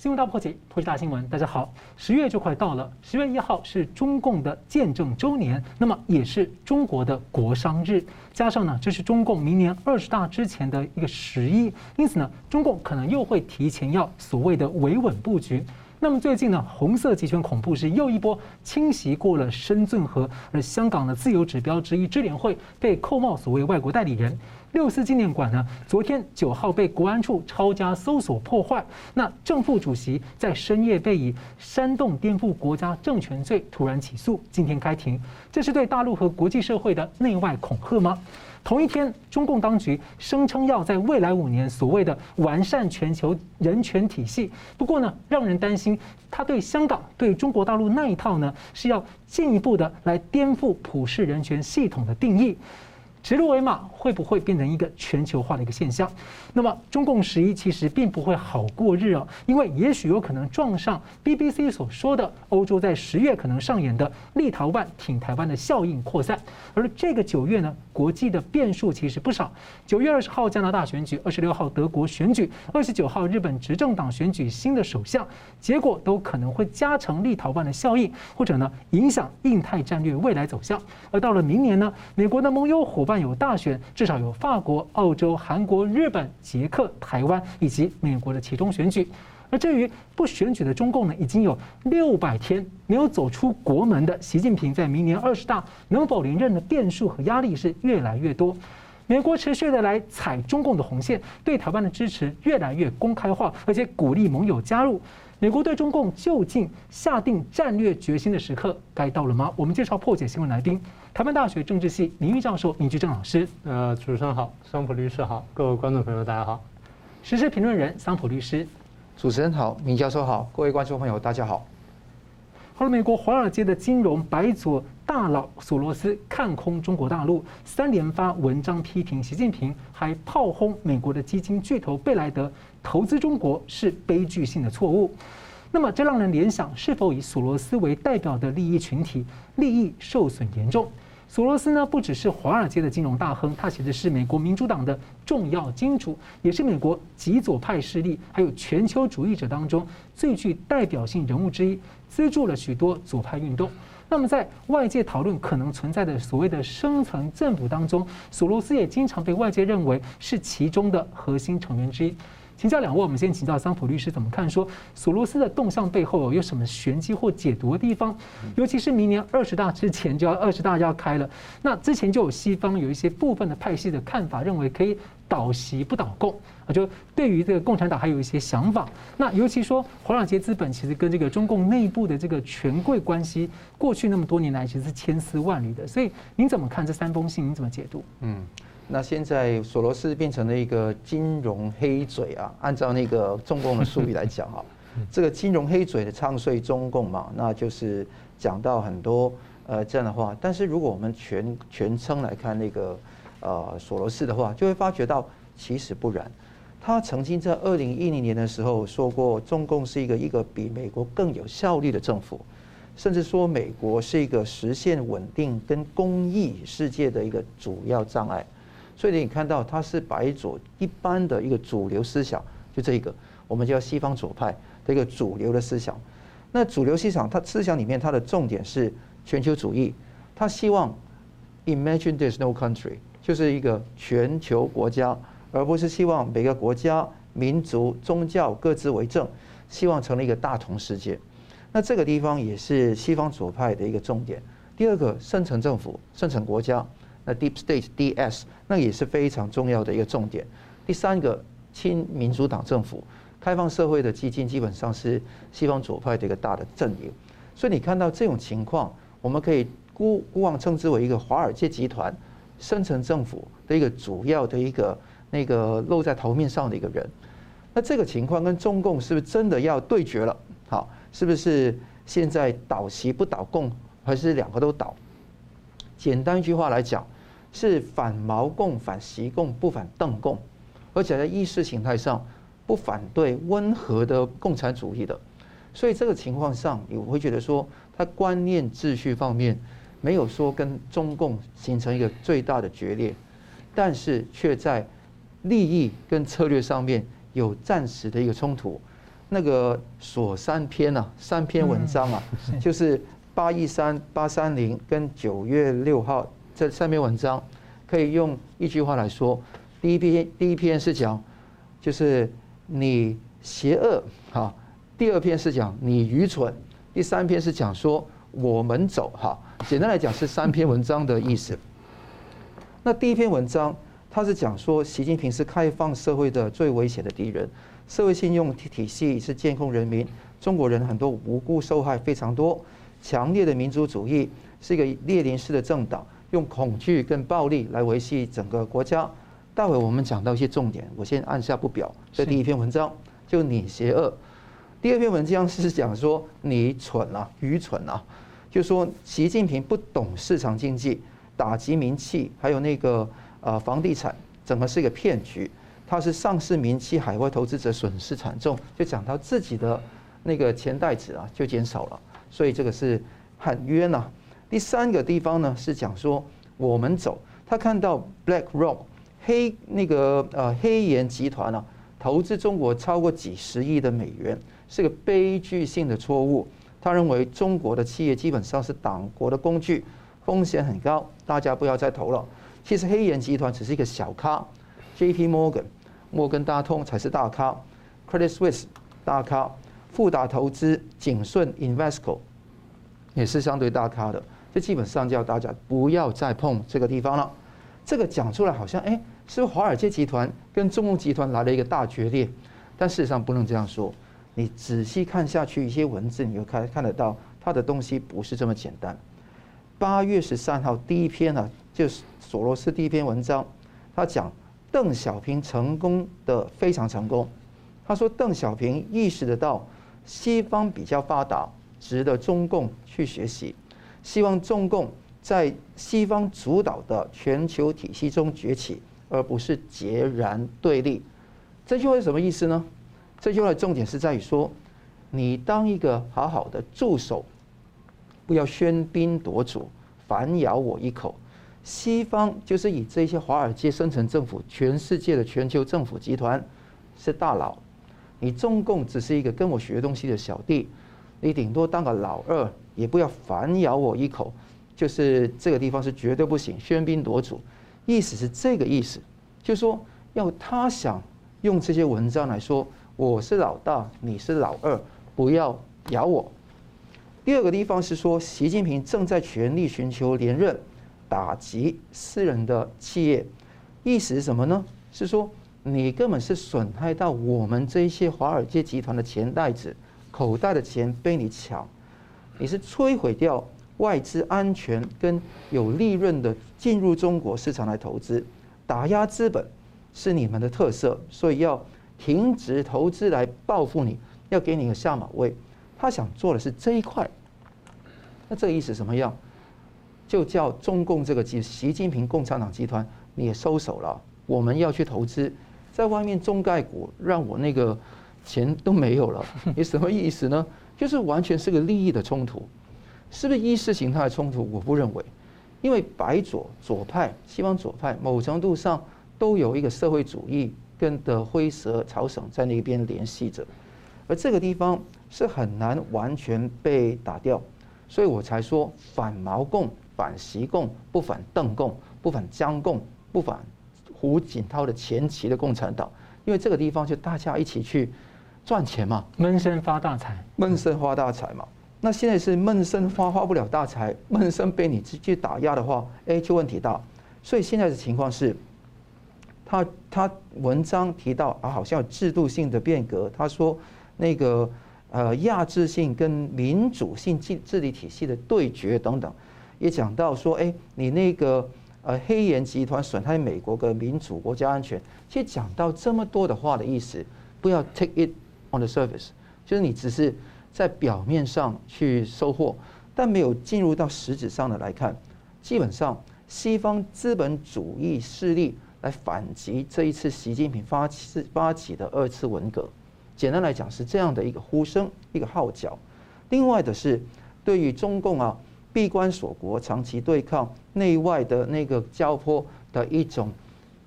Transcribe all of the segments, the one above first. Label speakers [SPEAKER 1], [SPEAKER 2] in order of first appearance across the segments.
[SPEAKER 1] 新闻大破解，破解大新闻。大家好，十月就快到了，十月一号是中共的建政周年，那么也是中国的国商日。加上呢，这是中共明年二十大之前的一个十一，因此呢，中共可能又会提前要所谓的维稳布局。那么最近呢，红色极权恐怖是又一波侵袭过了深圳河，而香港的自由指标之一支联会被扣帽所谓外国代理人。六四纪念馆呢，昨天九号被国安处抄家搜索破坏。那正副主席在深夜被以煽动颠覆国家政权罪突然起诉，今天开庭，这是对大陆和国际社会的内外恐吓吗？同一天，中共当局声称要在未来五年所谓的完善全球人权体系。不过呢，让人担心，他对香港、对中国大陆那一套呢，是要进一步的来颠覆普世人权系统的定义。指鹿为马会不会变成一个全球化的一个现象？那么中共十一其实并不会好过日哦，因为也许有可能撞上 BBC 所说的欧洲在十月可能上演的立陶宛挺台湾的效应扩散。而这个九月呢，国际的变数其实不少。九月二十号加拿大选举，二十六号德国选举，二十九号日本执政党选举新的首相，结果都可能会加成立陶宛的效应，或者呢影响印太战略未来走向。而到了明年呢，美国的盟友伙伴有大选，至少有法国、澳洲、韩国、日本、捷克、台湾以及美国的其中选举。而至于不选举的中共呢，已经有六百天没有走出国门的习近平，在明年二十大能否连任的变数和压力是越来越多。美国持续的来踩中共的红线，对台湾的支持越来越公开化，而且鼓励盟友加入。美国对中共究竟下定战略决心的时刻该到了吗？我们介绍破解新闻来宾，台湾大学政治系名誉教授明居正老师。
[SPEAKER 2] 呃，主持人好，桑普律师好，各位观众朋友大家好。
[SPEAKER 1] 时事评论人桑普律师。
[SPEAKER 3] 主持人好，明教授好，各位观众朋友大家好。
[SPEAKER 1] 好了，美国华尔街的金融白左大佬索罗斯看空中国大陆，三连发文章批评习近平，还炮轰美国的基金巨头贝莱德投资中国是悲剧性的错误。那么，这让人联想，是否以索罗斯为代表的利益群体利益受损严重？索罗斯呢，不只是华尔街的金融大亨，他其实是美国民主党的重要金主，也是美国极左派势力还有全球主义者当中最具代表性人物之一，资助了许多左派运动。那么，在外界讨论可能存在的所谓的深层政府当中，索罗斯也经常被外界认为是其中的核心成员之一。请教两位，我们先请教桑普律师怎么看？说索罗斯的动向背后有什么玄机或解读的地方？尤其是明年二十大之前就要二十大要开了，那之前就有西方有一些部分的派系的看法，认为可以倒习不倒共啊，就对于这个共产党还有一些想法。那尤其说华尔街资本其实跟这个中共内部的这个权贵关系，过去那么多年来其实是千丝万缕的。所以您怎么看这三封信？您怎么解读？
[SPEAKER 3] 嗯。那现在索罗斯变成了一个金融黑嘴啊，按照那个中共的术语来讲啊，这个金融黑嘴的唱衰中共嘛，那就是讲到很多呃这样的话。但是如果我们全全称来看那个呃索罗斯的话，就会发觉到其实不然。他曾经在二零一零年的时候说过，中共是一个一个比美国更有效率的政府，甚至说美国是一个实现稳定跟公益世界的一个主要障碍。所以你看到它是白左一般的一个主流思想，就这个，我们叫西方左派的一个主流的思想。那主流思想，它思想里面它的重点是全球主义，它希望 imagine there's no country，就是一个全球国家，而不是希望每个国家、民族、宗教各自为政，希望成立一个大同世界。那这个地方也是西方左派的一个重点。第二个，深层政府、深层国家。那 Deep State DS 那也是非常重要的一个重点。第三个，亲民主党政府，开放社会的基金基本上是西方左派的一个大的阵营。所以你看到这种情况，我们可以姑姑妄称之为一个华尔街集团、深层政府的一个主要的一个那个露在头面上的一个人。那这个情况跟中共是不是真的要对决了？好，是不是现在倒习不倒共，还是两个都倒？简单一句话来讲，是反毛共、反习共，不反邓共，而且在意识形态上不反对温和的共产主义的。所以这个情况上，我会觉得说，他观念秩序方面没有说跟中共形成一个最大的决裂，但是却在利益跟策略上面有暂时的一个冲突。那个锁三篇啊，三篇文章啊，就是八一三、八三零跟九月六号这三篇文章，可以用一句话来说，第一篇第一篇是讲，就是你邪恶哈，第二篇是讲你愚蠢，第三篇是讲说我们走哈，简单来讲是三篇文章的意思。那第一篇文章，它是讲说习近平是开放社会的最危险的敌人。社会信用体体系是监控人民，中国人很多无辜受害非常多。强烈的民族主义是一个列宁式的政党，用恐惧跟暴力来维系整个国家。待会我们讲到一些重点，我先按下不表。这第一篇文章就你邪恶，第二篇文章是讲说你蠢啊，愚蠢啊，就说习近平不懂市场经济，打击民企，还有那个呃房地产，整个是一个骗局。他是上市民企，海外投资者损失惨重，就讲到自己的那个钱袋子啊就减少了，所以这个是很冤呐。第三个地方呢是讲说我们走，他看到 BlackRock 黑那个呃黑岩集团啊投资中国超过几十亿的美元，是个悲剧性的错误。他认为中国的企业基本上是党国的工具，风险很高，大家不要再投了。其实黑岩集团只是一个小咖，JP Morgan。摩根大通才是大咖，Credit Suisse 大咖，富达投资、景顺 Invesco 也是相对大咖的。这基本上叫大家不要再碰这个地方了。这个讲出来好像哎，是华尔街集团跟中共集团来了一个大决裂？但事实上不能这样说。你仔细看下去一些文字，你就看看得到，他的东西不是这么简单。八月十三号第一篇呢，就是索罗斯第一篇文章，他讲。邓小平成功的非常成功，他说邓小平意识得到西方比较发达，值得中共去学习，希望中共在西方主导的全球体系中崛起，而不是截然对立。这句话是什么意思呢？这句话的重点是在于说，你当一个好好的助手，不要喧宾夺主，反咬我一口。西方就是以这些华尔街、深层政府、全世界的全球政府集团是大佬，你中共只是一个跟我学东西的小弟，你顶多当个老二，也不要反咬我一口。就是这个地方是绝对不行，喧宾夺主，意思是这个意思，就是说要他想用这些文章来说，我是老大，你是老二，不要咬我。第二个地方是说，习近平正在全力寻求连任。打击私人的企业，意思是什么呢？是说你根本是损害到我们这些华尔街集团的钱袋子，口袋的钱被你抢，你是摧毁掉外资安全跟有利润的进入中国市场来投资，打压资本是你们的特色，所以要停止投资来报复你，要给你个下马威。他想做的是这一块，那这个意思什么样？就叫中共这个集习近平共产党集团，你也收手了。我们要去投资，在外面中概股，让我那个钱都没有了。你什么意思呢？就是完全是个利益的冲突，是不是意识形态的冲突？我不认为，因为白左左派、西方左派，某程度上都有一个社会主义跟的灰色草绳在那边联系着，而这个地方是很难完全被打掉，所以我才说反毛共。反习共，不反邓共，不反江共，不反胡锦涛的前期的共产党，因为这个地方就大家一起去赚钱嘛，
[SPEAKER 1] 闷声发大财，
[SPEAKER 3] 闷声发大财嘛。那现在是闷声发发不了大财，闷声被你直接打压的话，哎，就问题大。所以现在的情况是，他他文章提到啊，好像有制度性的变革。他说那个呃压制性跟民主性治治理体系的对决等等。也讲到说，哎，你那个呃黑岩集团损害美国的民主国家安全，其实讲到这么多的话的意思，不要 take it on the surface，就是你只是在表面上去收获，但没有进入到实质上的来看，基本上西方资本主义势力来反击这一次习近平发起发起的二次文革，简单来讲是这样的一个呼声，一个号角。另外的是对于中共啊。闭关锁国、长期对抗、内外的那个交迫的一种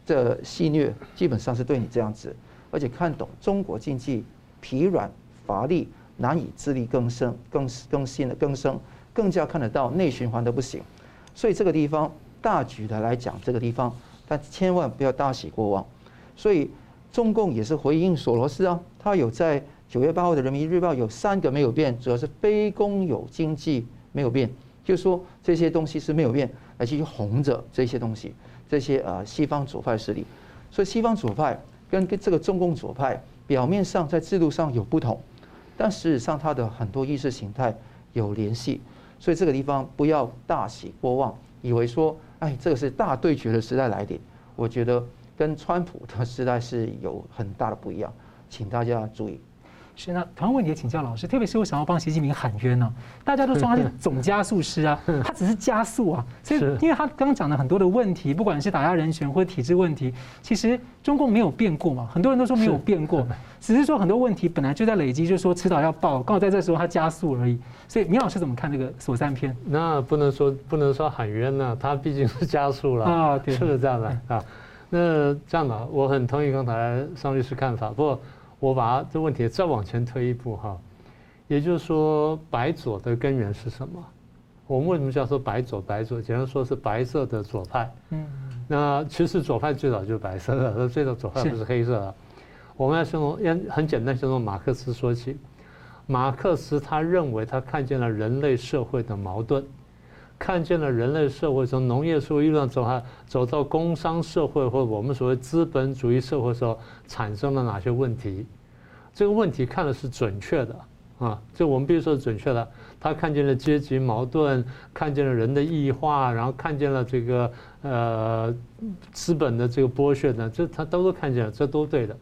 [SPEAKER 3] 的戏虐，基本上是对你这样子，而且看懂中国经济疲软乏力，难以自力更生、更更新的更生，更加看得到内循环的不行。所以这个地方大局的来讲，这个地方，但千万不要大喜过望。所以中共也是回应索罗斯啊，他有在九月八号的《人民日报》有三个没有变，主要是非公有经济没有变，就是说这些东西是没有变，而且红着这些东西，这些呃西方左派势力。所以西方左派跟跟这个中共左派表面上在制度上有不同，但事实上它的很多意识形态有联系。所以这个地方不要大喜过望，以为说，哎，这个是大对决的时代来临。我觉得跟川普的时代是有很大的不一样，请大家注意。
[SPEAKER 1] 是那同样问题也请教老师，特别是我想要帮习近平喊冤呢、啊。大家都说他是总加速师啊，他只是加速啊。所以，因为他刚刚讲了很多的问题，不管是打压人权或者体制问题，其实中共没有变过嘛。很多人都说没有变过，只是说很多问题本来就在累积，就是说迟早要爆，刚好在这时候他加速而已。所以，明老师怎么看这个所三篇？
[SPEAKER 2] 那不能说不能说喊冤呢、啊，他毕竟是加速了啊，对，是这样的啊。那这样吧，我很同意刚才尚律师看法，不过。我把这问题再往前推一步哈，也就是说，白左的根源是什么？我们为什么叫做白左？白左，简单说是白色的左派。嗯，那其实左派最早就是白色的，最早左派不是黑色的。我们要先从很简单，先从马克思说起。马克思他认为他看见了人类社会的矛盾。看见了人类社会从农业社会一路走，走到工商社会或者我们所谓资本主义社会的时候，产生了哪些问题？这个问题看的是准确的啊，这我们必须说是准确的。他看见了阶级矛盾，看见了人的异化，然后看见了这个呃资本的这个剥削呢，这他都都看见了，这都对的。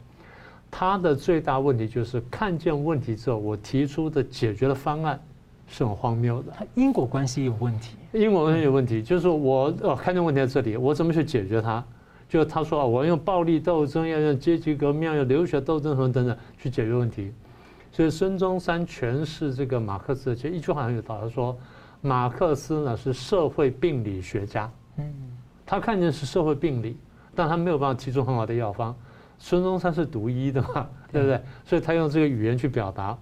[SPEAKER 2] 他的最大问题就是看见问题之后，我提出的解决的方案。是很荒谬的，
[SPEAKER 1] 因果关系有问题。
[SPEAKER 2] 因果关系有问题，就是我哦，看见问题在这里，我怎么去解决它？就他说啊，我要用暴力斗争，要用阶级革命，要用流血斗争什么等等去解决问题。所以孙中山诠释这个马克思，其实一句话很有道理，他说马克思呢是社会病理学家，嗯，他看见是社会病理，但他没有办法提出很好的药方。孙中山是读医的嘛，对不对？所以他用这个语言去表达。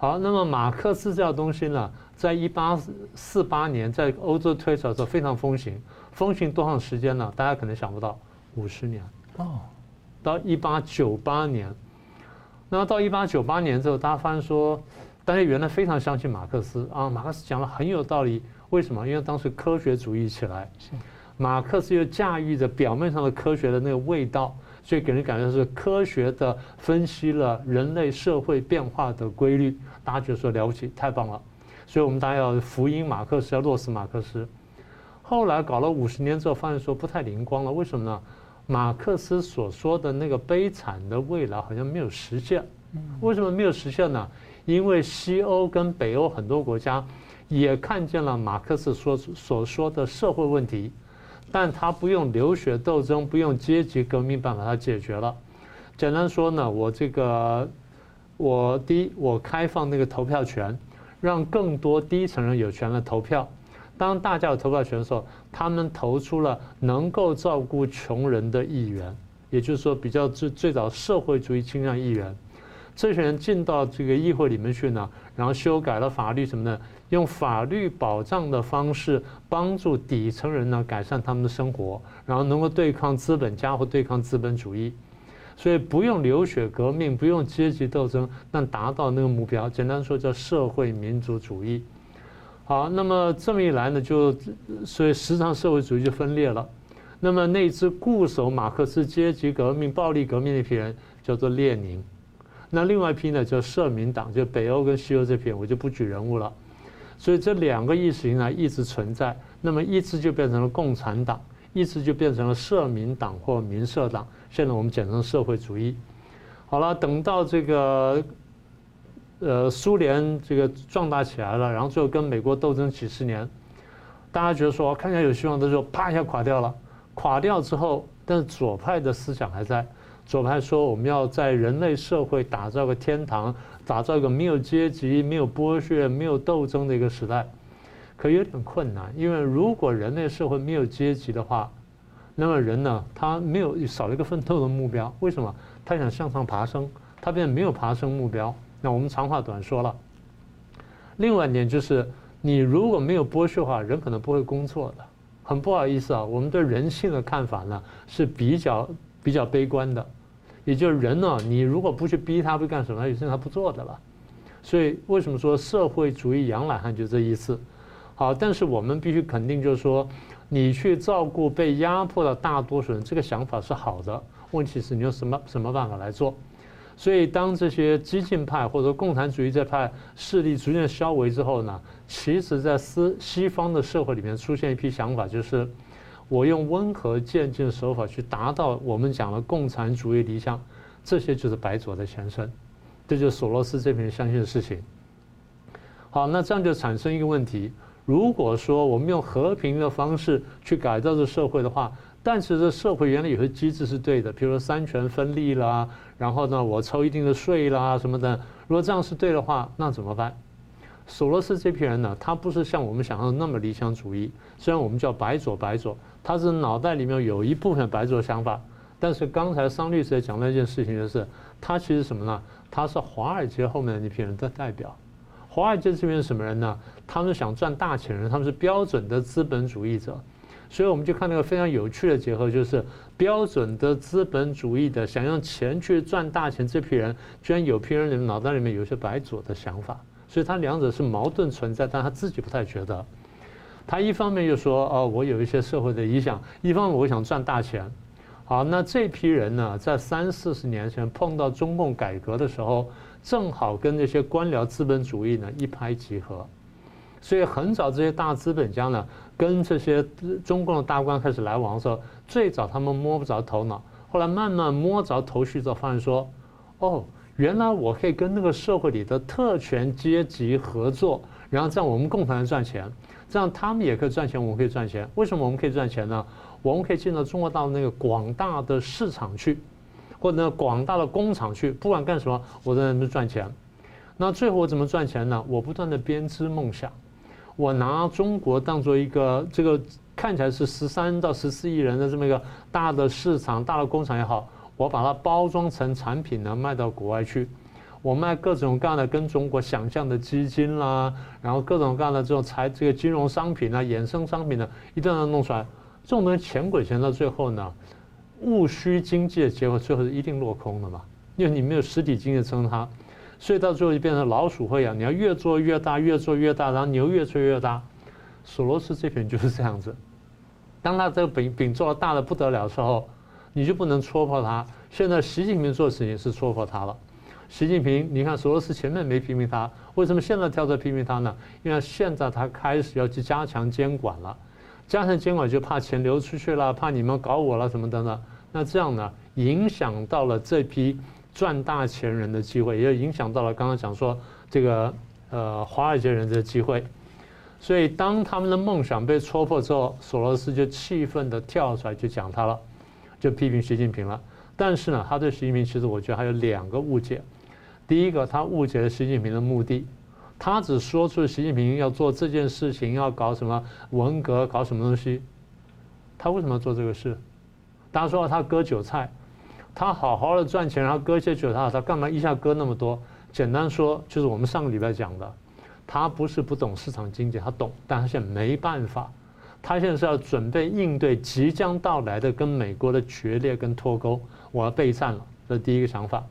[SPEAKER 2] 好，那么马克思这样东西呢，在一八四八年在欧洲推出的时候非常风行，风行多长时间呢？大家可能想不到，五十年哦，到一八九八年，那么到一八九八年之后，大家发现说，大家原来非常相信马克思啊，马克思讲的很有道理，为什么？因为当时科学主义起来，马克思又驾驭着表面上的科学的那个味道。所以给人感觉是科学的分析了人类社会变化的规律，大家觉得说了不起，太棒了。所以我们大家要福音马克思，要落实马克思。后来搞了五十年之后，发现说不太灵光了。为什么呢？马克思所说的那个悲惨的未来好像没有实现。为什么没有实现呢？因为西欧跟北欧很多国家也看见了马克思所所说的社会问题。但他不用流血斗争，不用阶级革命办法，他解决了。简单说呢，我这个，我第一，我开放那个投票权，让更多低层人有权来投票。当大家有投票权的时候，他们投出了能够照顾穷人的议员，也就是说，比较最最早社会主义倾向议员。这些人进到这个议会里面去呢，然后修改了法律什么的。用法律保障的方式帮助底层人呢，改善他们的生活，然后能够对抗资本家或对抗资本主义，所以不用流血革命，不用阶级斗争，但达到那个目标，简单说叫社会民主主义。好，那么这么一来呢，就所以时常社会主义就分裂了。那么那支固守马克思阶级革命、暴力革命那批人叫做列宁，那另外一批呢叫社民党，就北欧跟西欧这批，我就不举人物了。所以这两个意识形态一直存在，那么一支就变成了共产党，一支就变成了社民党或民社党。现在我们简称社会主义。好了，等到这个呃苏联这个壮大起来了，然后最后跟美国斗争几十年，大家觉得说看起来有希望的时候，啪一下垮掉了。垮掉之后，但是左派的思想还在。左派说我们要在人类社会打造个天堂。打造一个没有阶级、没有剥削、没有斗争的一个时代，可有点困难。因为如果人类社会没有阶级的话，那么人呢，他没有少了一个奋斗的目标。为什么？他想向上爬升，他便没有爬升目标。那我们长话短说了。另外一点就是，你如果没有剥削的话，人可能不会工作的。很不好意思啊，我们对人性的看法呢是比较比较悲观的。也就是人呢，你如果不去逼他，不干什么，有些他不做的了。所以为什么说社会主义养懒汉就这意思？好，但是我们必须肯定，就是说，你去照顾被压迫的大多数人，这个想法是好的。问题是你用什么什么办法来做？所以当这些激进派或者共产主义这派势力逐渐消亡之后呢，其实在西西方的社会里面出现一批想法，就是。我用温和渐进的手法去达到我们讲的共产主义理想，这些就是白左的前身，这就是索罗斯这批人相信的事情。好，那这样就产生一个问题：如果说我们用和平的方式去改造这社会的话，但是这社会原来有些机制是对的，比如说三权分立啦，然后呢，我抽一定的税啦什么的，如果这样是对的话，那怎么办？索罗斯这批人呢，他不是像我们想象的那么理想主义，虽然我们叫白左白左。他是脑袋里面有一部分白左想法，但是刚才桑律师也讲那件事情，就是他其实什么呢？他是华尔街后面的那批人的代表。华尔街这边是什么人呢？他们想赚大钱人，他们是标准的资本主义者。所以我们就看那个非常有趣的结合，就是标准的资本主义的想用钱去赚大钱这批人，居然有批人里面脑袋里面有些白左的想法，所以他两者是矛盾存在，但他自己不太觉得。他一方面就说：“哦，我有一些社会的理想；一方面我想赚大钱。”好，那这批人呢，在三四十年前碰到中共改革的时候，正好跟这些官僚资本主义呢一拍即合。所以很早这些大资本家呢，跟这些中共的大官开始来往的时候，最早他们摸不着头脑，后来慢慢摸着头绪之后，发现说：“哦，原来我可以跟那个社会里的特权阶级合作，然后这样我们共同来赚钱。”这样他们也可以赚钱，我们可以赚钱。为什么我们可以赚钱呢？我们可以进到中国大陆那个广大的市场去，或者呢广大的工厂去，不管干什么，我在那边赚钱。那最后我怎么赚钱呢？我不断的编织梦想，我拿中国当做一个这个看起来是十三到十四亿人的这么一个大的市场、大的工厂也好，我把它包装成产品呢，卖到国外去。我卖各种各样的跟中国想象的基金啦，然后各种各样的这种财这个金融商品啊、衍生商品呢，一定要弄出来。这种东西钱滚钱到最后呢，务虚经济的结果最后是一定落空的嘛，因为你没有实体经济撑它，所以到最后就变成老鼠会一样，你要越做越大，越做越大，然后牛越做越大。索罗斯这边就是这样子，当他这个饼饼做的大的不得了的时候，你就不能戳破他。现在习近平做的事情是戳破他了。习近平，你看索罗斯前面没批评他，为什么现在跳出来批评他呢？因为现在他开始要去加强监管了，加强监管就怕钱流出去了，怕你们搞我了什么等等。那这样呢，影响到了这批赚大钱人的机会，也影响到了刚刚讲说这个呃华尔街人的机会。所以当他们的梦想被戳破之后，索罗斯就气愤地跳出来就讲他了，就批评习近平了。但是呢，他对习近平其实我觉得还有两个误解。第一个，他误解了习近平的目的，他只说出习近平要做这件事情，要搞什么文革，搞什么东西。他为什么要做这个事？大家说他割韭菜，他好好的赚钱，然后割一些韭菜，他干嘛一下割那么多？简单说，就是我们上个礼拜讲的，他不是不懂市场经济，他懂，但他现在没办法，他现在是要准备应对即将到来的跟美国的决裂跟脱钩，我要备战了，这是第一个想法。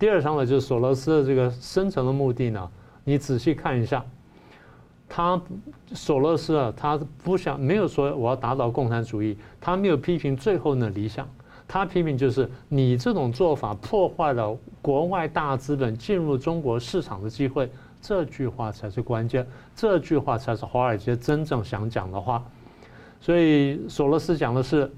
[SPEAKER 2] 第二场呢，就是索罗斯的这个深层的目的呢，你仔细看一下，他索罗斯啊，他不想没有说我要打倒共产主义，他没有批评最后的理想，他批评就是你这种做法破坏了国外大资本进入中国市场的机会，这句话才是关键，这句话才是华尔街真正想讲的话，所以索罗斯讲的是，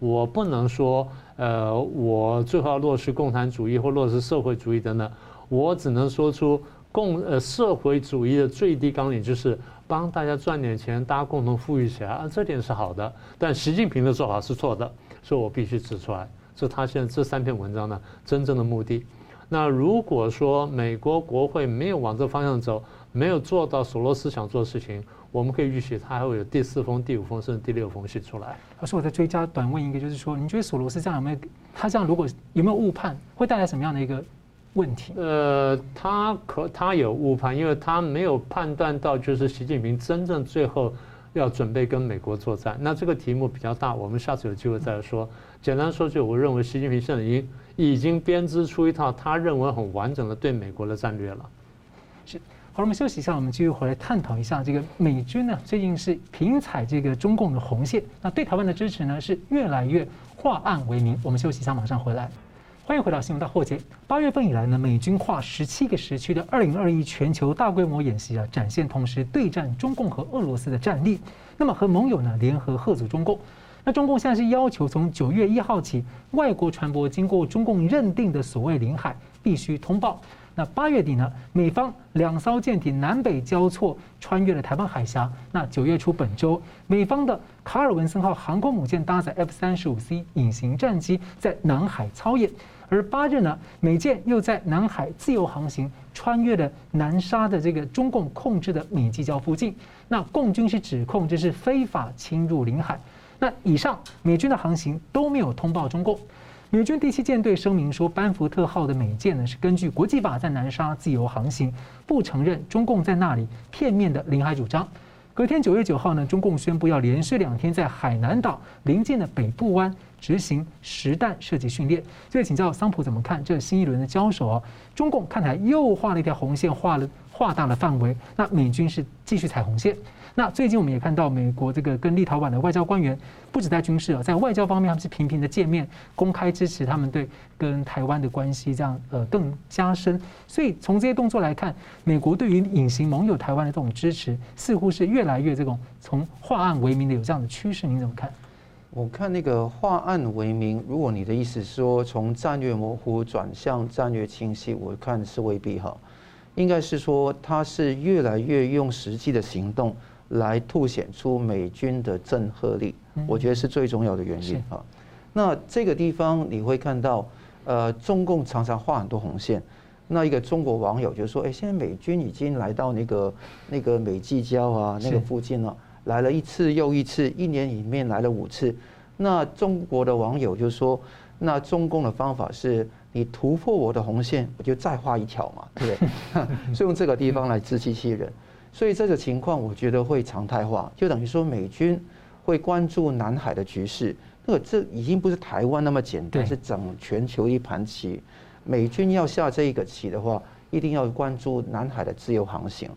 [SPEAKER 2] 我不能说。呃，我最后要落实共产主义或落实社会主义等等，我只能说出共呃社会主义的最低纲领就是帮大家赚点钱，大家共同富裕起来啊，这点是好的。但习近平的做法是错的，所以我必须指出来，这他现在这三篇文章呢真正的目的。那如果说美国国会没有往这方向走，没有做到索罗斯想做的事情。我们可以预期，他还会有第四封、第五封，甚至第六封信出来。
[SPEAKER 1] 老师，我再追加短问一个，就是说，你觉得索罗斯这样有没有？他这样如果有没有误判，会带来什么样的一个问题？
[SPEAKER 2] 呃，他可他有误判，因为他没有判断到就是习近平真正最后要准备跟美国作战。那这个题目比较大，我们下次有机会再来说。简单说，就我认为习近平现在已经已经编织出一套他认为很完整的对美国的战略了。
[SPEAKER 1] 是。好，我们休息一下，我们继续回来探讨一下这个美军呢，最近是频踩这个中共的红线，那对台湾的支持呢是越来越化暗为明。我们休息一下，马上回来。欢迎回到新闻大破解。八月份以来呢，美军跨十七个时区的二零二一全球大规模演习啊，展现同时对战中共和俄罗斯的战力。那么和盟友呢联合吓阻中共。那中共现在是要求从九月一号起，外国船舶经过中共认定的所谓领海必须通报。那八月底呢，美方两艘舰艇南北交错穿越了台湾海峡。那九月初本周，美方的卡尔文森号航空母舰搭载 F 三十五 C 隐形战机在南海操演。而八日呢，美舰又在南海自由航行，穿越了南沙的这个中共控制的美济礁附近。那共军是指控这是非法侵入领海。那以上美军的航行都没有通报中共。美军第七舰队声明说，班福特号的美舰呢是根据国际法在南沙自由航行，不承认中共在那里片面的领海主张。隔天九月九号呢，中共宣布要连续两天在海南岛临近的北部湾执行实弹射击训练。所以请教桑普怎么看这新一轮的交手哦？中共看来又画了一条红线，画了画大了范围。那美军是继续踩红线。那最近我们也看到，美国这个跟立陶宛的外交官员，不止在军事啊，在外交方面，他们是频频的见面，公开支持他们对跟台湾的关系这样呃更加深。所以从这些动作来看，美国对于隐形盟友台湾的这种支持，似乎是越来越这种从化暗为明的有这样的趋势。您怎么看？
[SPEAKER 3] 我看那个化暗为明，如果你的意思是说从战略模糊转向战略清晰，我看是未必哈，应该是说他是越来越用实际的行动。来凸显出美军的震慑力，我觉得是最重要的原因啊。那这个地方你会看到，呃，中共常常画很多红线。那一个中国网友就说：“哎，现在美军已经来到那个那个美济礁啊那个附近了，来了一次又一次，一年里面来了五次。”那中国的网友就说：“那中共的方法是，你突破我的红线，我就再画一条嘛，对不对？所以用这个地方来自欺欺人。”所以这个情况，我觉得会常态化，就等于说美军会关注南海的局势。那个这已经不是台湾那么简单，是整全球一盘棋。美军要下这一个棋的话，一定要关注南海的自由航行。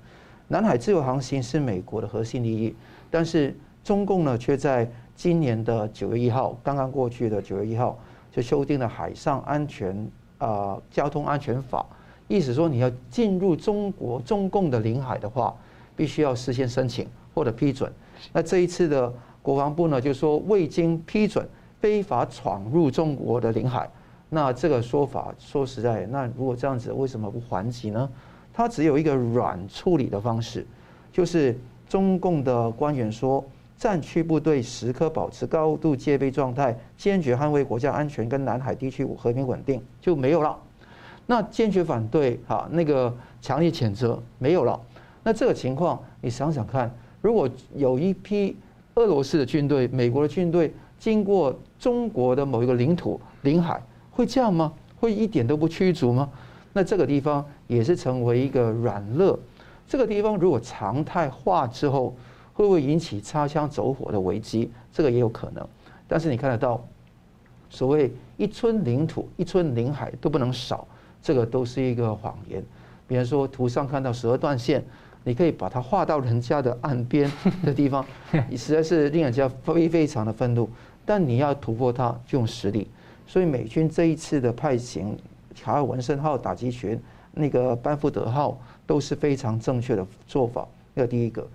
[SPEAKER 3] 南海自由航行是美国的核心利益，但是中共呢，却在今年的九月一号，刚刚过去的九月一号，就修订了海上安全啊、呃、交通安全法。意思说，你要进入中国中共的领海的话，必须要事先申请或者批准。那这一次的国防部呢，就说未经批准非法闯入中国的领海。那这个说法说实在，那如果这样子，为什么不还击呢？它只有一个软处理的方式，就是中共的官员说，战区部队时刻保持高度戒备状态，坚决捍卫国家安全跟南海地区和平稳定，就没有了。那坚决反对，哈，那个强烈谴责没有了。那这个情况，你想想看，如果有一批俄罗斯的军队、美国的军队经过中国的某一个领土、领海，会这样吗？会一点都不驱逐吗？那这个地方也是成为一个软肋。这个地方如果常态化之后，会不会引起擦枪走火的危机？这个也有可能。但是你看得到，所谓一寸领土、一寸领海都不能少。这个都是一个谎言，比如说图上看到十二段线，你可以把它画到人家的岸边 的地方，你实在是令人家非非常的愤怒。但你要突破它，就用实力。所以美军这一次的派遣卡尔文森号打击群，那个班福德号都是非常正确的做法。这第一个，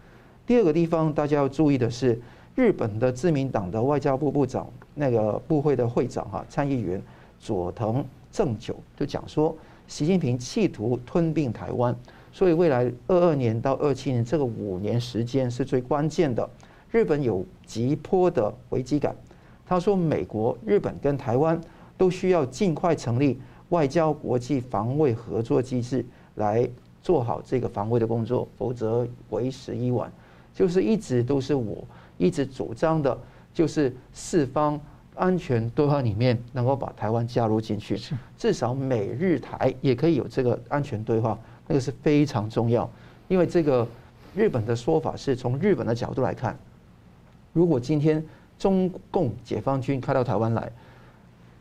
[SPEAKER 3] 第二个地方大家要注意的是，日本的自民党的外交部部长那个部会的会长哈参议员佐藤。正久就讲说，习近平企图吞并台湾，所以未来二二年到二七年这个五年时间是最关键的。日本有急迫的危机感，他说，美国、日本跟台湾都需要尽快成立外交国际防卫合作机制，来做好这个防卫的工作，否则为时已晚。就是一直都是我一直主张的，就是四方。安全对话里面能够把台湾加入进去，至少美日台也可以有这个安全对话，那个是非常重要。因为这个日本的说法是从日本的角度来看，如果今天中共解放军开到台湾来，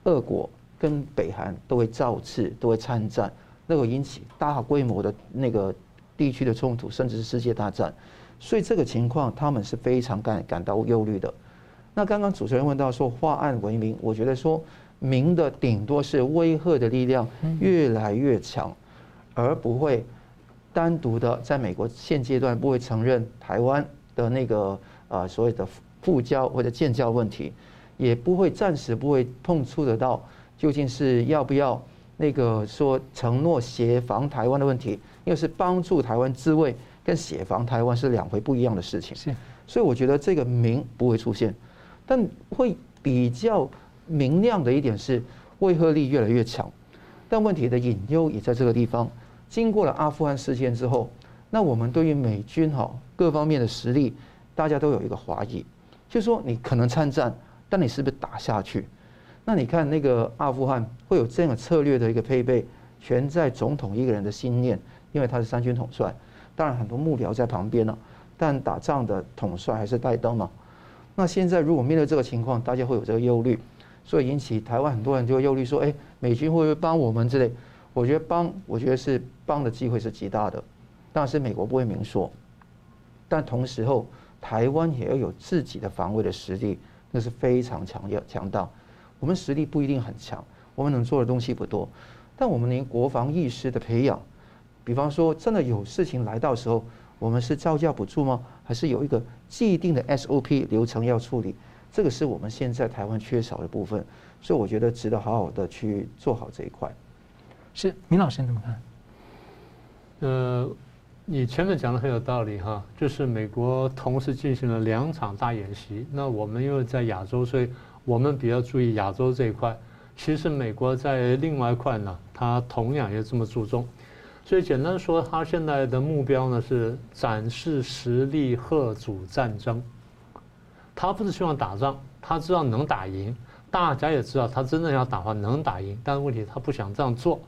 [SPEAKER 3] 俄国跟北韩都会造次，都会参战，那会引起大规模的那个地区的冲突，甚至是世界大战。所以这个情况他们是非常感感到忧虑的。那刚刚主持人问到说化暗为明，我觉得说明的顶多是威吓的力量越来越强，而不会单独的在美国现阶段不会承认台湾的那个呃所谓的复交或者建交问题，也不会暂时不会碰触得到究竟是要不要那个说承诺协防台湾的问题，因为是帮助台湾自卫跟协防台湾是两回不一样的事情。是，所以我觉得这个明不会出现。但会比较明亮的一点是，威慑力越来越强。但问题的隐忧也在这个地方。经过了阿富汗事件之后，那我们对于美军哈各方面的实力，大家都有一个怀疑，就是说你可能参战，但你是不是打下去？那你看那个阿富汗会有这样的策略的一个配备，全在总统一个人的心念，因为他是三军统帅。当然很多幕僚在旁边呢，但打仗的统帅还是带灯嘛。那现在如果面对这个情况，大家会有这个忧虑，所以引起台湾很多人就会忧虑说：“哎，美军会不会帮我们之类？”我觉得帮，我觉得是帮的机会是极大的。但是美国不会明说，但同时候台湾也要有自己的防卫的实力，那是非常强要强大。我们实力不一定很强，我们能做的东西不多，但我们连国防意识的培养，比方说真的有事情来到时候。我们是招架不住吗？还是有一个既定的 SOP 流程要处理？这个是我们现在台湾缺少的部分，所以我觉得值得好好的去做好这一块。
[SPEAKER 1] 是，明老师你怎么看？
[SPEAKER 2] 呃，你前面讲的很有道理哈，就是美国同时进行了两场大演习，那我们因为在亚洲，所以我们比较注意亚洲这一块。其实美国在另外一块呢，它同样也这么注重。所以简单说，他现在的目标呢是展示实力，吓阻战争。他不是希望打仗，他知道能打赢，大家也知道他真正要打的话能打赢，但是问题他不想这样做。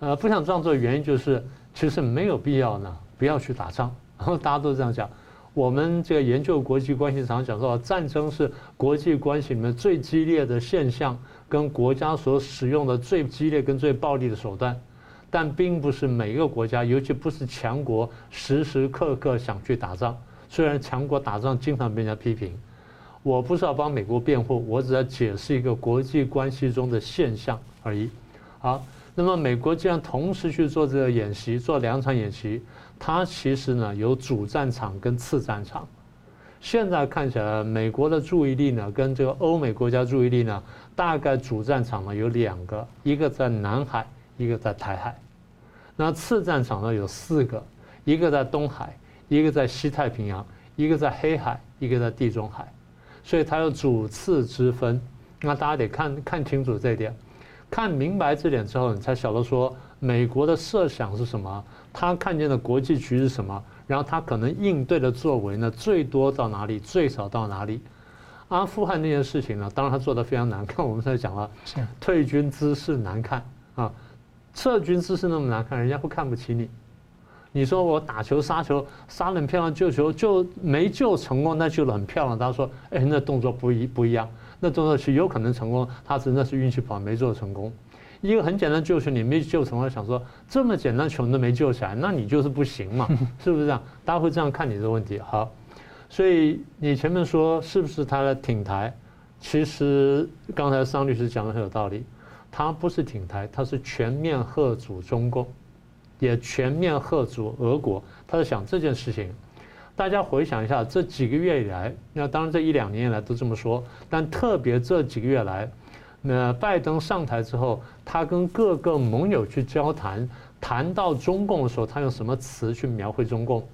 [SPEAKER 2] 呃，不想这样做的原因就是，其实没有必要呢，不要去打仗。然后大家都这样讲。我们这个研究国际关系常讲说，战争是国际关系里面最激烈的现象，跟国家所使用的最激烈跟最暴力的手段。但并不是每个国家，尤其不是强国，时时刻刻想去打仗。虽然强国打仗经常被人家批评，我不是要帮美国辩护，我只在解释一个国际关系中的现象而已。好，那么美国既然同时去做这个演习，做两场演习，它其实呢有主战场跟次战场。现在看起来，美国的注意力呢跟这个欧美国家注意力呢，大概主战场呢有两个，一个在南海。一个在台海，那次战场呢有四个，一个在东海，一个在西太平洋，一个在黑海，一个在地中海，所以它有主次之分。那大家得看看清楚这一点，看明白这点之后，你才晓得说美国的设想是什么，他看见的国际局是什么，然后他可能应对的作为呢，最多到哪里，最少到哪里。阿富汗那件事情呢，当然他做的非常难看，我们才讲了，退军姿势难看啊。撤军姿势那么难看，人家会看不起你。你说我打球杀球杀得很漂亮，救球就没救成功，那救的很漂亮。他说：“哎，那动作不一不一样，那动作是有可能成功，他真的是运气不好，没做成功。一个很简单救球你没救成功，想说这么简单球都没救起来，那你就是不行嘛，是不是这样？大家会这样看你的问题。好，所以你前面说是不是他的挺台？其实刚才桑律师讲的很有道理。”他不是挺台，他是全面贺阻中共，也全面贺阻俄国。他在想这件事情，大家回想一下，这几个月以来，那当然这一两年以来都这么说，但特别这几个月来，那拜登上台之后，他跟各个盟友去交谈，谈到中共的时候，他用什么词去描绘中共？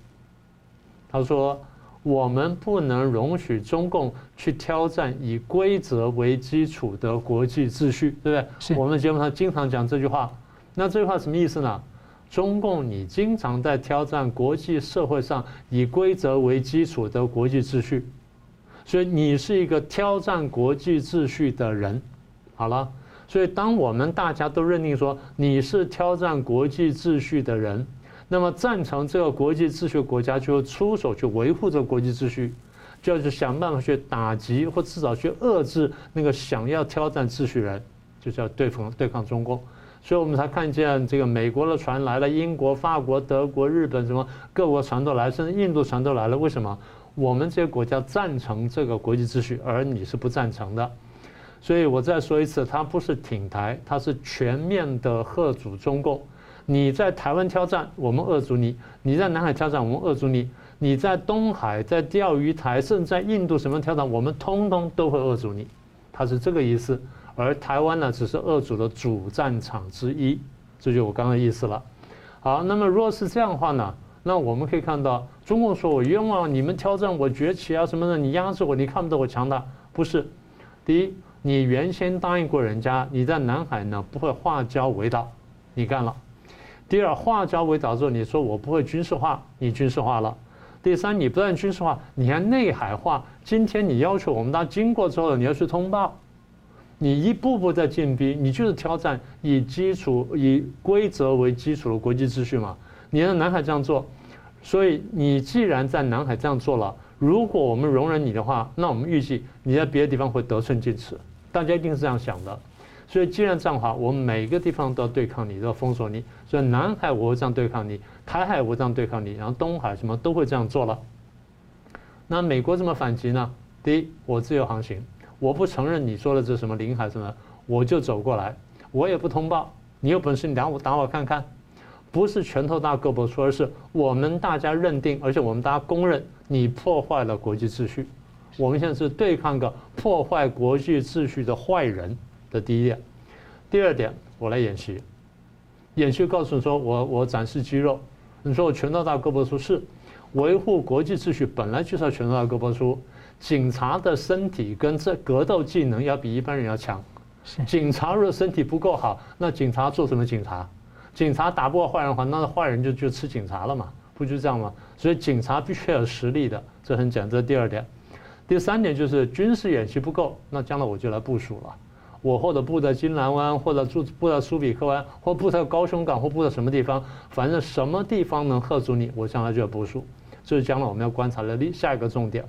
[SPEAKER 2] 他说。我们不能容许中共去挑战以规则为基础的国际秩序，对不对？我们节目上经常讲这句话。那这句话什么意思呢？中共你经常在挑战国际社会上以规则为基础的国际秩序，所以你是一个挑战国际秩序的人。好了，所以当我们大家都认定说你是挑战国际秩序的人，那么赞成这个国际秩序国家就出手去维护这个国际秩序，就要去想办法去打击或至少去遏制那个想要挑战秩序人，就是要对付对抗中共。所以我们才看见这个美国的船来了，英国、法国、德国、日本什么各国船都来，甚至印度船都来了。为什么？我们这些国家赞成这个国际秩序，而你是不赞成的，所以我再说一次，它不是挺台，它是全面的贺阻中共。你在台湾挑战，我们吓阻你；你在南海挑战，我们吓阻你；你在东海、在钓鱼台，甚至在印度什么挑战，我们通通都会吓阻你。它是这个意思。而台湾呢，只是吓阻的主战场之一，这就我刚刚的意思了。好，那么如果是这样的话呢？那我们可以看到，中共说我冤枉，你们挑战我崛起啊什么的，你压制我，你看不得我强大，不是。第一，你原先答应过人家，你在南海呢不会化礁为岛，你干了。第二，化礁为岛之后，你说我不会军事化，你军事化了。第三，你不但军事化，你还内海化。今天你要求我们大家经过之后，你要去通报，你一步步在进逼，你就是挑战以基础以规则为基础的国际秩序嘛。你在南海这样做。所以你既然在南海这样做了，如果我们容忍你的话，那我们预计你在别的地方会得寸进尺，大家一定是这样想的。所以既然这样的话，我们每个地方都要对抗你，都要封锁你。所以南海我会这样对抗你，台海我这样对抗你，然后东海什么都会这样做了。那美国怎么反击呢？第一，我自由航行，我不承认你说的这什么领海什么，我就走过来，我也不通报，你有本事你打我打我看看。不是拳头大胳膊粗，而是我们大家认定，而且我们大家公认，你破坏了国际秩序。我们现在是对抗个破坏国际秩序的坏人的第一点。第二点，我来演习，演习告诉你说我我展示肌肉。你说我拳头大胳膊粗，是维护国际秩序本来就是要拳头大胳膊粗。警察的身体跟这格斗技能要比一般人要强。警察如果身体不够好，那警察做什么警察？警察打不过坏人的话，那坏人就就吃警察了嘛，不就这样吗？所以警察必须要有实力的，这很简单。这第二点，第三点就是军事演习不够，那将来我就来部署了。我或者布在金兰湾，或者住布在苏比克湾，或布在高雄港，或布在什么地方，反正什么地方能吓住你，我将来就要部署。这是将来我们要观察的下一个重点。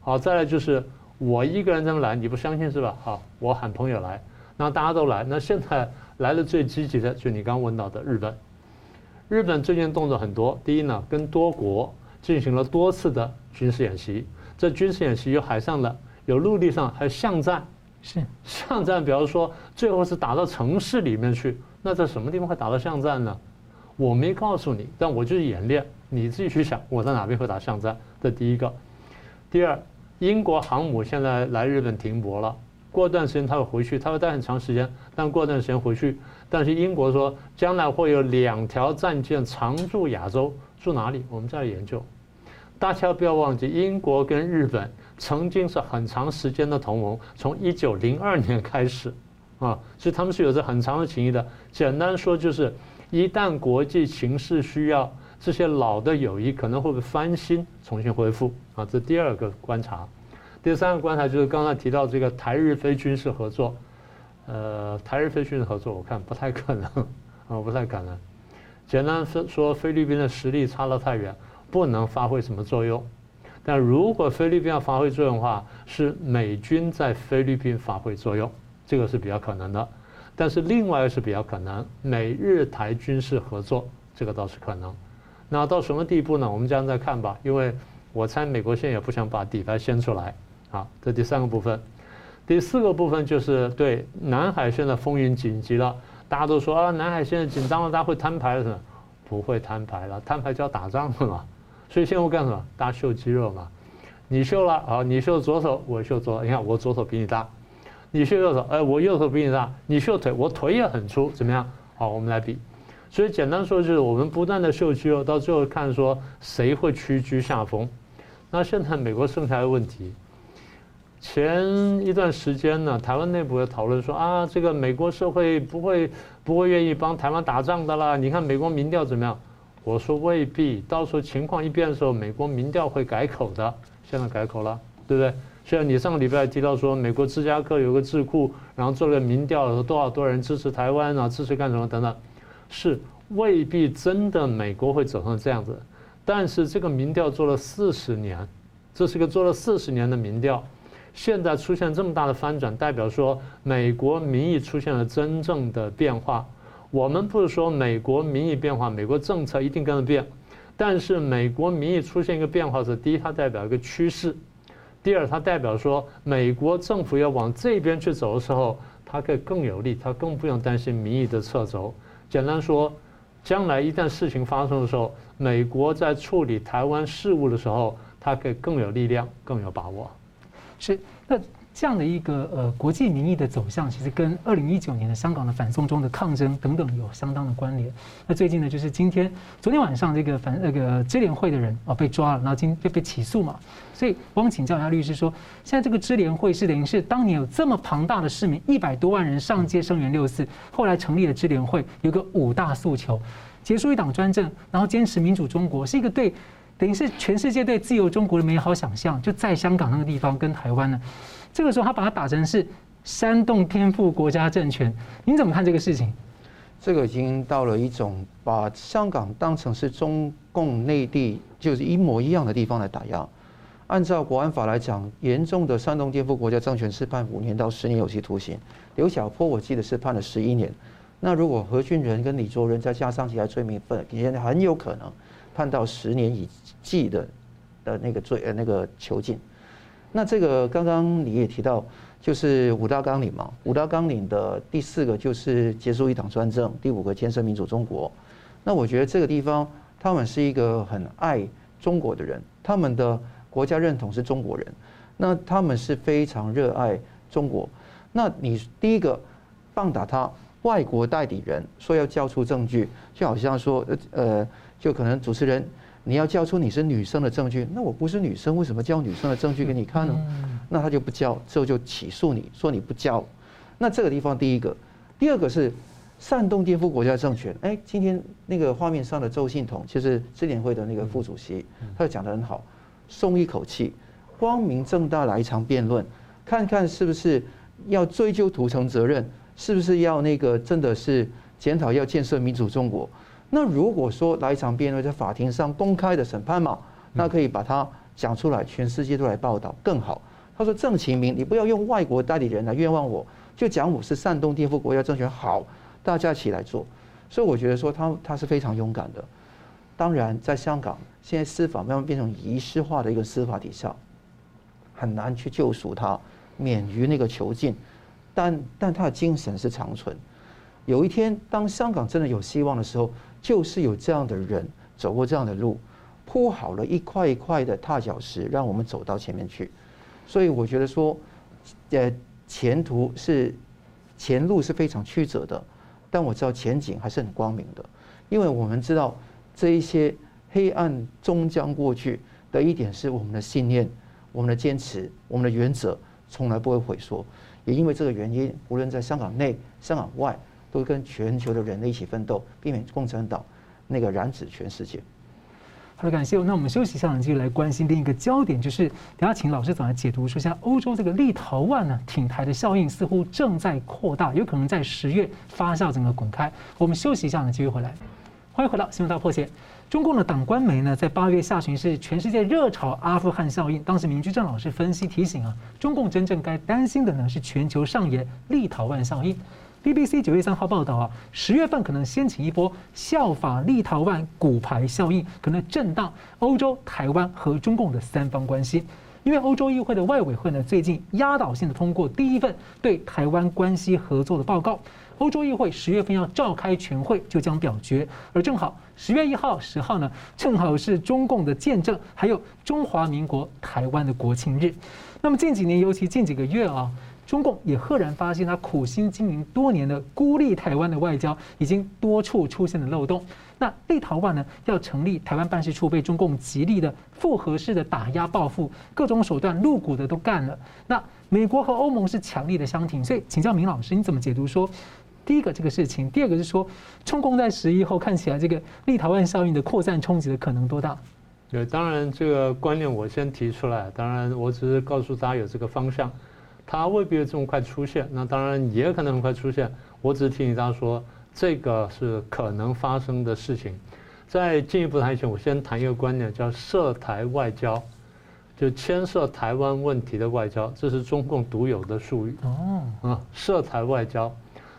[SPEAKER 2] 好，再来就是我一个人这么来，你不相信是吧？好，我喊朋友来，那大家都来，那现在。来的最积极的，就你刚刚问到的日本。日本最近动作很多，第一呢，跟多国进行了多次的军事演习。这军事演习有海上的，有陆地上，还有巷战。是巷战，比方说最后是打到城市里面去，那在什么地方会打到巷战呢？我没告诉你，但我就是演练，你自己去想，我在哪边会打巷战。这第一个。第二，英国航母现在来日本停泊了。过段时间他会回去，他会待很长时间，但过段时间回去。但是英国说，将来会有两条战舰常驻亚洲，驻哪里？我们在研究。大家不要忘记，英国跟日本曾经是很长时间的同盟，从一九零二年开始，啊，所以他们是有着很长的情谊的。简单说就是，一旦国际形势需要，这些老的友谊可能会被翻新，重新恢复。啊，这第二个观察。第三个观察就是刚才提到这个台日非军事合作，呃，台日非军事合作，我看不太可能，啊，不太可能。简单说，说菲律宾的实力差得太远，不能发挥什么作用。但如果菲律宾要发挥作用的话，是美军在菲律宾发挥作用，这个是比较可能的。但是另外一个是比较可能，美日台军事合作，这个倒是可能。那到什么地步呢？我们将再看吧，因为我猜美国现在也不想把底牌掀出来。好，这第三个部分，第四个部分就是对南海现在风云紧急了，大家都说啊，南海现在紧张了，大家会摊牌了？不会摊牌了，摊牌就要打仗了嘛。所以现在我干什么？大家秀肌肉嘛。你秀了好，你秀左手，我秀左，你看我左手比你大。你秀右手，哎，我右手比你大。你秀腿，我腿也很粗，怎么样？好，我们来比。所以简单说就是我们不断的秀肌肉，到最后看说谁会屈居下风。那现在美国剩下的问题。前一段时间呢，台湾内部有讨论说啊，这个美国社会不会不会愿意帮台湾打仗的啦。你看美国民调怎么样？我说未必，到时候情况一变的时候，美国民调会改口的。现在改口了，对不对？虽然你上个礼拜提到说，美国芝加哥有个智库，然后做了民调，有多少多少人支持台湾啊，支持干什么等等，是未必真的美国会走成这样子。但是这个民调做了四十年，这是个做了四十年的民调，现在出现这么大的翻转，代表说美国民意出现了真正的变化。我们不是说美国民意变化，美国政策一定跟着变，但是美国民意出现一个变化是，第一，它代表一个趋势。第二，它代表说，美国政府要往这边去走的时候，它可以更有利，它更不用担心民意的掣肘。简单说，将来一旦事情发生的时候，美国在处理台湾事务的时候，它可以更有力量，更有把握。
[SPEAKER 1] 是那。这样的一个呃国际民意的走向，其实跟二零一九年的香港的反送中的抗争等等有相当的关联。那最近呢，就是今天昨天晚上这个反那个支联会的人啊被抓了，然后今天就被起诉嘛。所以汪请教一下律师说，现在这个支联会是等于是当年有这么庞大的市民一百多万人上街声援六四，后来成立了支联会，有个五大诉求：结束一党专政，然后坚持民主中国，是一个对等于是全世界对自由中国的美好想象，就在香港那个地方跟台湾呢。这个时候，他把它打成是煽动颠覆国家政权，您怎么看这个事情？
[SPEAKER 3] 这个已经到了一种把香港当成是中共内地就是一模一样的地方来打压。按照国安法来讲，严重的煽动颠覆国家政权是判五年到十年有期徒刑。刘晓波我记得是判了十一年。那如果何俊仁跟李卓人再加上其他罪名分，现在很有可能判到十年以计的的那个罪呃那个囚禁。那这个刚刚你也提到，就是五大纲领嘛。五大纲领的第四个就是结束一党专政，第五个建设民主中国。那我觉得这个地方，他们是一个很爱中国的人，他们的国家认同是中国人，那他们是非常热爱中国。那你第一个棒打他外国代理人，说要交出证据，就好像说呃，就可能主持人。你要交出你是女生的证据，那我不是女生，为什么交女生的证据给你看呢？那他就不交，之后就起诉你说你不交。那这个地方第一个，第二个是煽动颠覆国家政权。哎，今天那个画面上的周信彤，就是支联会的那个副主席，他就讲得很好，松一口气，光明正大来一场辩论，看看是不是要追究屠城责任，是不是要那个真的是检讨要建设民主中国。那如果说来一场辩论，在法庭上公开的审判嘛，那可以把它讲出来，全世界都来报道更好。他说郑其明，你不要用外国代理人来冤枉我，就讲我是煽动颠覆国家政权。好，大家一起来做。所以我觉得说他他是非常勇敢的。当然，在香港现在司法慢慢变成仪式化的一个司法底下，很难去救赎他，免于那个囚禁。但但他的精神是长存。有一天，当香港真的有希望的时候。就是有这样的人走过这样的路，铺好了一块一块的踏脚石，让我们走到前面去。所以我觉得说，呃，前途是前路是非常曲折的，但我知道前景还是很光明的，因为我们知道这一些黑暗终将过去的一点是我们的信念、我们的坚持、我们的原则从来不会毁缩。也因为这个原因，无论在香港内、香港外。都跟全球的人类一起奋斗，避免共产党那个染指全世界。
[SPEAKER 1] 好的，感谢。那我们休息一下，继续来关心另一个焦点，就是等下请老师总来解读说，像欧洲这个立陶宛呢挺台的效应似乎正在扩大，有可能在十月发酵，整个滚开。我们休息一下呢，继续回来。欢迎回到新闻大破解。中共的党官媒呢，在八月下旬是全世界热炒阿富汗效应，当时明居正老师分析提醒啊，中共真正该担心的呢是全球上演立陶宛效应。BBC 九月三号报道啊，十月份可能掀起一波效法立陶宛骨牌效应，可能震荡欧洲、台湾和中共的三方关系。因为欧洲议会的外委会呢，最近压倒性的通过第一份对台湾关系合作的报告。欧洲议会十月份要召开全会，就将表决。而正好十月一号、十号呢，正好是中共的见证，还有中华民国台湾的国庆日。那么近几年，尤其近几个月啊。中共也赫然发现，他苦心经营多年的孤立台湾的外交，已经多处出现了漏洞。那立陶宛呢，要成立台湾办事处，被中共极力的复合式的打压报复，各种手段露骨的都干了。那美国和欧盟是强力的相挺，所以请教明老师，你怎么解读说，第一个这个事情，第二个是说，中共在十一后看起来这个立陶宛效应的扩散冲击的可能多大？
[SPEAKER 2] 对，当然这个观念我先提出来，当然我只是告诉大家有这个方向，它未必会这么快出现，那当然也可能很快出现。我只是提醒大家说，这个是可能发生的事情。在进一步谈以前，我先谈一个观念，叫涉台外交，就牵涉台湾问题的外交，这是中共独有的术语。哦，啊，涉台外交。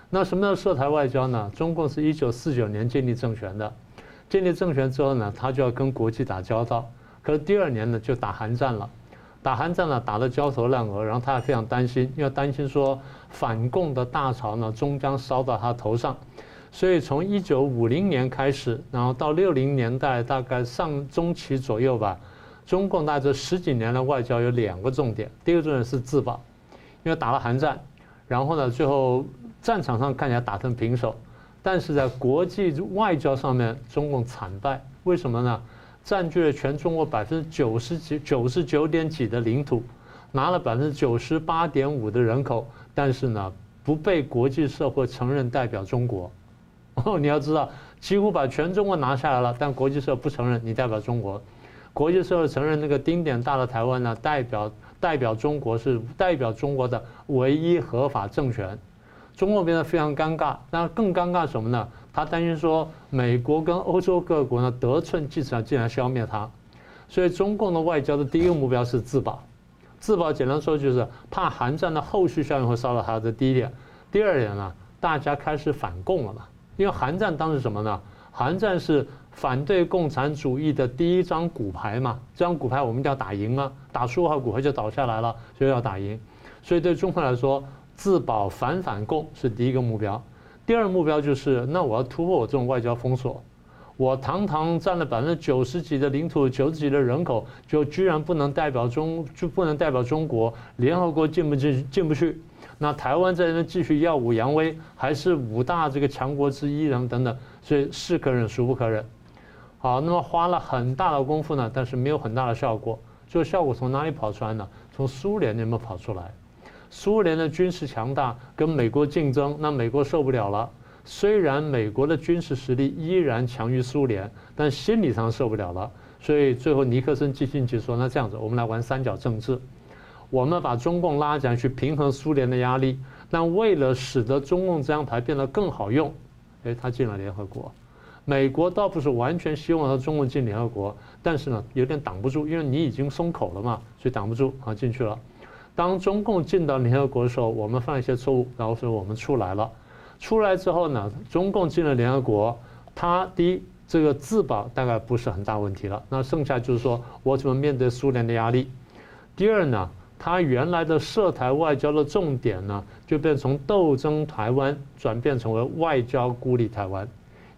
[SPEAKER 2] 那什么叫涉台外交呢？中共是一九四九年建立政权的，建立政权之后呢，他就要跟国际打交道。可是第二年呢，就打韩战了，打韩战呢，打得焦头烂额，然后他还非常担心，因为担心说反共的大潮呢，终将烧到他头上。所以从一九五零年开始，然后到六零年代大概上中期左右吧，中共大概这十几年的外交有两个重点，第一个重点是自保，因为打了韩战，然后呢，最后战场上看起来打成平手，但是在国际外交上面，中共惨败，为什么呢？占据了全中国百分之九十几、九十九点几的领土，拿了百分之九十八点五的人口，但是呢，不被国际社会承认代表中国。哦，你要知道，几乎把全中国拿下来了，但国际社会不承认你代表中国。国际社会承认那个丁点大的台湾呢，代表代表中国是代表中国的唯一合法政权。中国变得非常尴尬，那更尴尬什么呢？他担心说美国跟欧洲各国呢得寸进尺，竟然消灭他。所以中共的外交的第一个目标是自保，自保简单说就是怕韩战的后续效应会烧到他的第一点。第二点呢，大家开始反共了嘛。因为韩战当时什么呢？韩战是反对共产主义的第一张骨牌嘛，这张骨牌我们一定要打赢啊，打输的话骨牌就倒下来了，所以要打赢。所以对中国来说，自保反反共是第一个目标。第二目标就是，那我要突破我这种外交封锁，我堂堂占了百分之九十几的领土，九十几的人口，就居然不能代表中，就不能代表中国，联合国进不进进不去。那台湾在那继续耀武扬威，还是五大这个强国之一，等等等，所以是可忍，孰不可忍。好，那么花了很大的功夫呢，但是没有很大的效果。这个效果从哪里跑出来呢？从苏联那边跑出来。苏联的军事强大，跟美国竞争，那美国受不了了。虽然美国的军事实力依然强于苏联，但心理上受不了了。所以最后尼克森基辛格说：“那这样子，我们来玩三角政治。”我们把中共拉起来去平衡苏联的压力，但为了使得中共这张牌变得更好用，哎，他进了联合国。美国倒不是完全希望他中共进联合国，但是呢，有点挡不住，因为你已经松口了嘛，所以挡不住啊，进去了。当中共进到联合国的时候，我们犯一些错误，然后说我们出来了。出来之后呢，中共进了联合国，他第一这个自保大概不是很大问题了，那剩下就是说我怎么面对苏联的压力。第二呢？他原来的涉台外交的重点呢，就变从斗争台湾转变成为外交孤立台湾，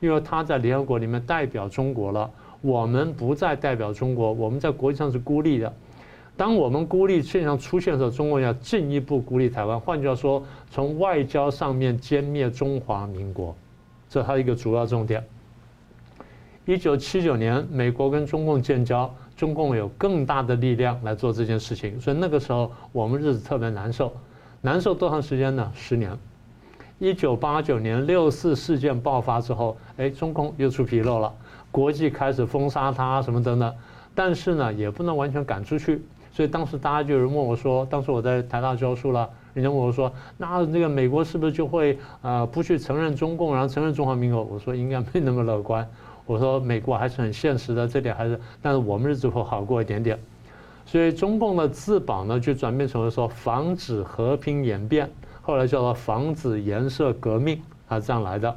[SPEAKER 2] 因为他在联合国里面代表中国了，我们不再代表中国，我们在国际上是孤立的。当我们孤立现象出现的时候，中国要进一步孤立台湾，换句话说，从外交上面歼灭中华民国，这是他一个主要重点。一九七九年，美国跟中共建交。中共有更大的力量来做这件事情，所以那个时候我们日子特别难受，难受多长时间呢？十年。一九八九年六四事件爆发之后，哎，中共又出纰漏了，国际开始封杀他什么等等，但是呢，也不能完全赶出去，所以当时大家就有人问我说，当时我在台大教书了，人家问我说，那那个美国是不是就会呃不去承认中共，然后承认中华民国？我说应该没那么乐观。我说美国还是很现实的，这点还是，但是我们日子会好过一点点。所以中共的自保呢，就转变成了说防止和平演变，后来叫做防止颜色革命啊，这样来的。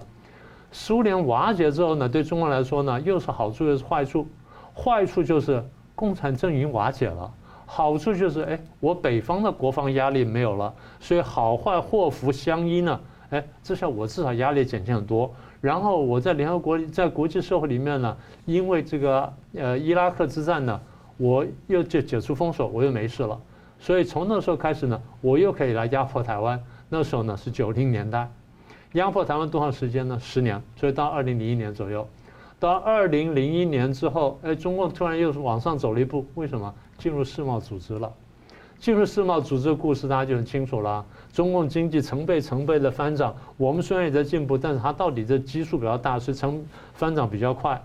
[SPEAKER 2] 苏联瓦解之后呢，对中国来说呢，又是好处又是坏处。坏处就是共产阵营瓦解了，好处就是哎，我北方的国防压力没有了，所以好坏祸福相依呢。哎，这下我至少压力减轻很多。然后我在联合国，在国际社会里面呢，因为这个呃伊拉克之战呢，我又解解除封锁，我又没事了。所以从那时候开始呢，我又可以来压迫台湾。那时候呢是九零年代，压迫台湾多长时间呢？十年。所以到二零零一年左右，到二零零一年之后，哎，中共突然又往上走了一步。为什么？进入世贸组织了。进入世贸组织的故事，大家就很清楚了。中共经济成倍成倍的翻涨，我们虽然也在进步，但是它到底这基数比较大，所以成翻涨比较快。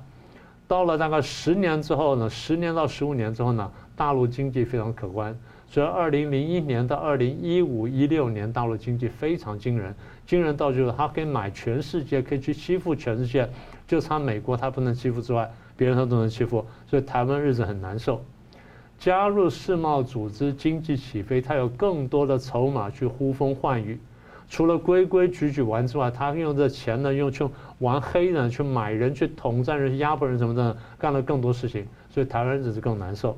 [SPEAKER 2] 到了大概十年之后呢，十年到十五年之后呢，大陆经济非常可观。所以二零零一年到二零一五一六年，大陆经济非常惊人，惊人到就是它可以买全世界，可以去欺负全世界，就差美国它不能欺负之外，别人他都能欺负。所以台湾日子很难受。加入世贸组织，经济起飞，他有更多的筹码去呼风唤雨。除了规规矩矩玩之外，他用这钱呢，用去玩黑人，去买人，去统战人，去压迫人什么的，干了更多事情。所以台湾只是更难受。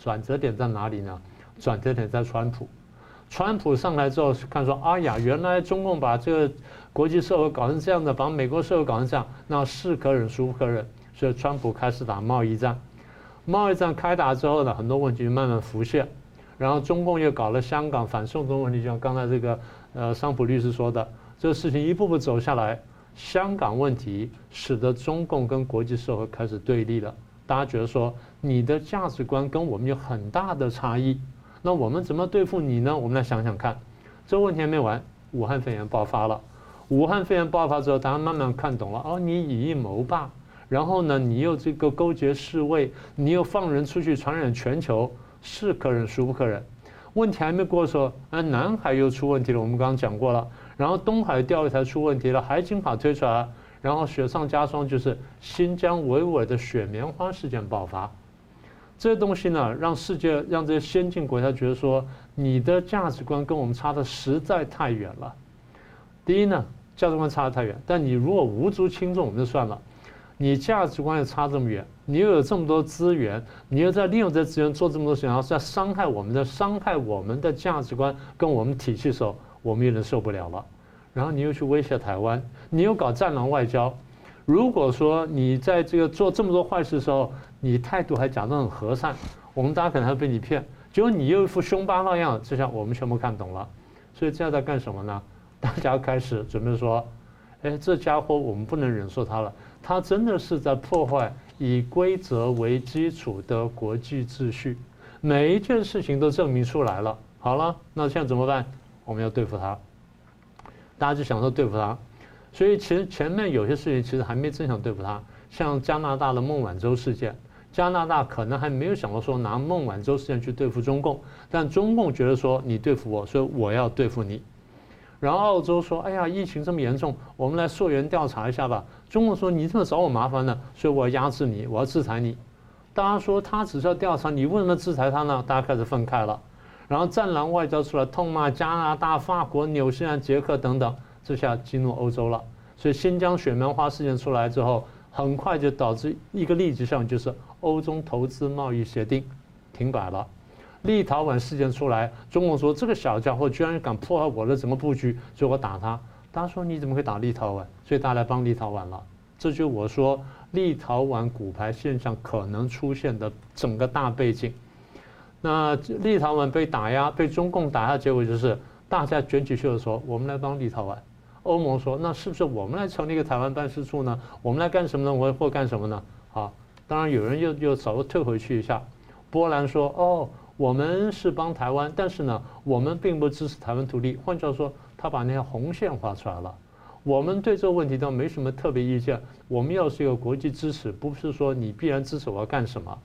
[SPEAKER 2] 转折点在哪里呢？转折点在川普。川普上来之后，看说：“哎呀，原来中共把这个国际社会搞成这样的，把美国社会搞成这样，那是可忍孰不可忍。”所以川普开始打贸易战。贸易战开打之后呢，很多问题慢慢浮现。然后中共又搞了香港反送中问题，就像刚才这个呃桑普律师说的，这个事情一步步走下来，香港问题使得中共跟国际社会开始对立了。大家觉得说你的价值观跟我们有很大的差异，那我们怎么对付你呢？我们来想想看，这个问题还没完，武汉肺炎爆发了。武汉肺炎爆发之后，大家慢慢看懂了，哦，你以一谋霸，然后呢，你又这个勾结世卫，你又放人出去传染全球，是可忍孰不可忍。问题还没过的时候，啊，南海又出问题了，我们刚刚讲过了，然后东海钓鱼台出问题了，海警法推出来了。然后雪上加霜，就是新疆维吾尔的雪棉花事件爆发，这些东西呢，让世界让这些先进国家觉得说，你的价值观跟我们差的实在太远了。第一呢，价值观差得太远，但你如果无足轻重，我们就算了。你价值观又差这么远，你又有这么多资源，你又在利用这资源做这么多事情，然后在伤害我们的、伤害我们的价值观跟我们体系的时候，我们有点受不了了。然后你又去威胁台湾，你又搞战狼外交。如果说你在这个做这么多坏事的时候，你态度还假装很和善，我们大家可能还被你骗。结果你又一副凶巴那样，这下我们全部看懂了。所以这样在干什么呢？大家开始准备说：“哎，这家伙我们不能忍受他了，他真的是在破坏以规则为基础的国际秩序，每一件事情都证明出来了。好了，那现在怎么办？我们要对付他。”大家就想说对付他，所以其实前面有些事情其实还没真想对付他，像加拿大的孟晚舟事件，加拿大可能还没有想到说拿孟晚舟事件去对付中共，但中共觉得说你对付我，所以我要对付你。然后澳洲说，哎呀，疫情这么严重，我们来溯源调查一下吧。中国说你这么找我麻烦呢，所以我要压制你，我要制裁你。大家说他只是要调查，你为什么制裁他呢？大家开始愤慨了。然后战狼外交出来痛骂加拿大、法国、纽西兰、捷克等等，这下激怒欧洲了。所以新疆雪棉花事件出来之后，很快就导致一个立即效应，就是欧中投资贸易协定停摆了。立陶宛事件出来，中共说这个小家伙居然敢破坏我的整个布局，所以我打他。大家说你怎么会打立陶宛？所以大家来帮立陶宛了。这就我说立陶宛骨牌现象可能出现的整个大背景。那立陶宛被打压，被中共打压，结果就是大家卷起袖子说：“我们来帮立陶宛。”欧盟说：“那是不是我们来成立一个台湾办事处呢？我们来干什么呢？我或干什么呢？”好，当然有人又又稍微退回去一下。波兰说：“哦，我们是帮台湾，但是呢，我们并不支持台湾独立。换句话说，他把那条红线画出来了。我们对这个问题倒没什么特别意见。我们要是一个国际支持，不是说你必然支持我要干什么。”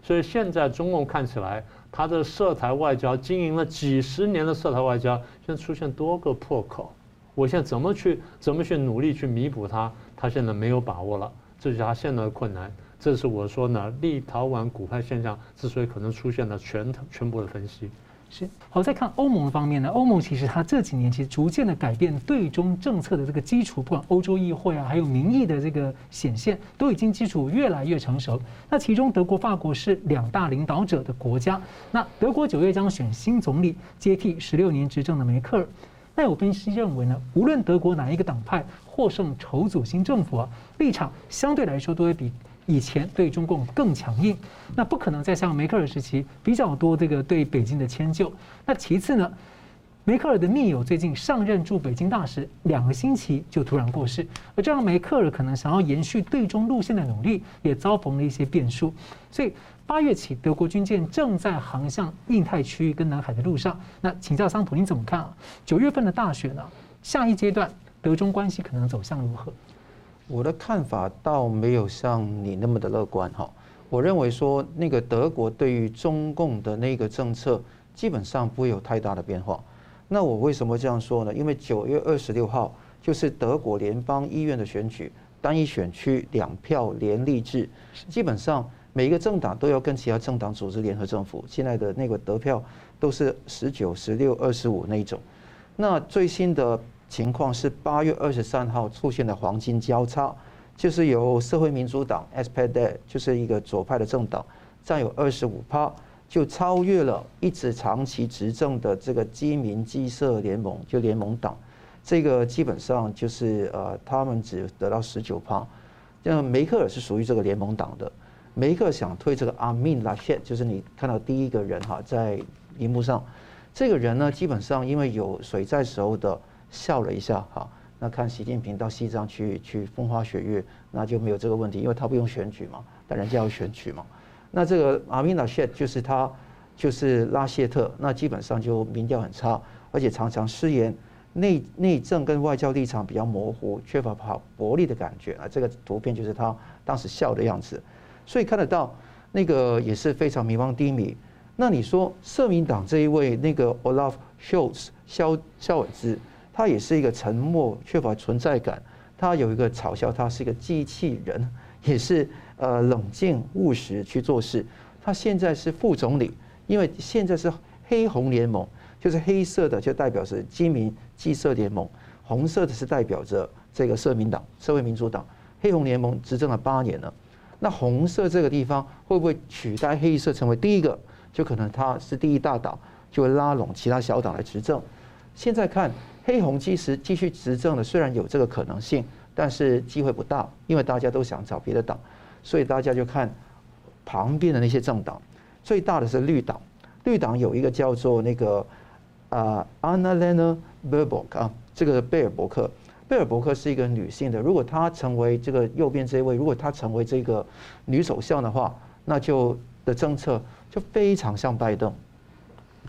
[SPEAKER 2] 所以现在中共看起来，他的涉台外交经营了几十年的涉台外交，现在出现多个破口。我现在怎么去怎么去努力去弥补它？他现在没有把握了，这就是他现在的困难。这是我说呢，立陶宛股派现象之所以可能出现的全全部的分析。
[SPEAKER 1] 是好，再看欧盟方面呢，欧盟其实它这几年其实逐渐的改变对中政策的这个基础，不管欧洲议会啊，还有民意的这个显现，都已经基础越来越成熟。那其中德国、法国是两大领导者的国家。那德国九月将选新总理，接替十六年执政的梅克尔。那有分析认为呢，无论德国哪一个党派获胜筹组新政府啊，立场相对来说都会比。以前对中共更强硬，那不可能再像梅克尔时期比较多这个对北京的迁就。那其次呢，梅克尔的密友最近上任驻北京大使两个星期就突然过世，而这让梅克尔可能想要延续对中路线的努力也遭逢了一些变数。所以八月起，德国军舰正在航向印太区域跟南海的路上。那请教桑普，你怎么看啊？九月份的大选呢？下一阶段德中关系可能走向如何？
[SPEAKER 3] 我的看法倒没有像你那么的乐观哈。我认为说，那个德国对于中共的那个政策基本上不会有太大的变化。那我为什么这样说呢？因为九月二十六号就是德国联邦议院的选举，单一选区两票连立制，基本上每一个政党都要跟其他政党组织联合政府。现在的那个得票都是十九、十六、二十五那一种。那最新的情况是八月二十三号出现的黄金交叉，就是由社会民主党 （SPD） 就是一个左派的政党，占有二十五趴。就超越了一直长期执政的这个基民基社联盟，就联盟党，这个基本上就是呃，他们只得到十九趴。那梅克尔是属于这个联盟党的，梅克想推这个阿明拉谢，就是你看到第一个人哈，在荧幕上，这个人呢，基本上因为有水在手的笑了一下哈，那看习近平到西藏去去风花雪月，那就没有这个问题，因为他不用选举嘛，但人家要选举嘛。那这个阿米纳谢就是他，就是拉谢特，那基本上就民调很差，而且常常失言，内内政跟外交立场比较模糊，缺乏好魄力的感觉啊。这个图片就是他当时笑的样子，所以看得到那个也是非常迷茫低迷。那你说社民党这一位那个 Olaf Scholz 肖肖尔兹，他也是一个沉默、缺乏存在感，他有一个嘲笑他是一个机器人，也是。呃，冷静务实去做事。他现在是副总理，因为现在是黑红联盟，就是黑色的就代表是基民基社联盟，红色的是代表着这个社民党、社会民主党。黑红联盟执政了八年了，那红色这个地方会不会取代黑色成为第一个？就可能他是第一大党，就会拉拢其他小党来执政。现在看黑红其实继续执政的，虽然有这个可能性，但是机会不大，因为大家都想找别的党。所以大家就看旁边的那些政党，最大的是绿党，绿党有一个叫做那个啊 Annalena Baerbock 啊，这个贝尔伯克，贝尔伯克是一个女性的，如果她成为这个右边这一位，如果她成为这个女首相的话，那就的政策就非常像拜登，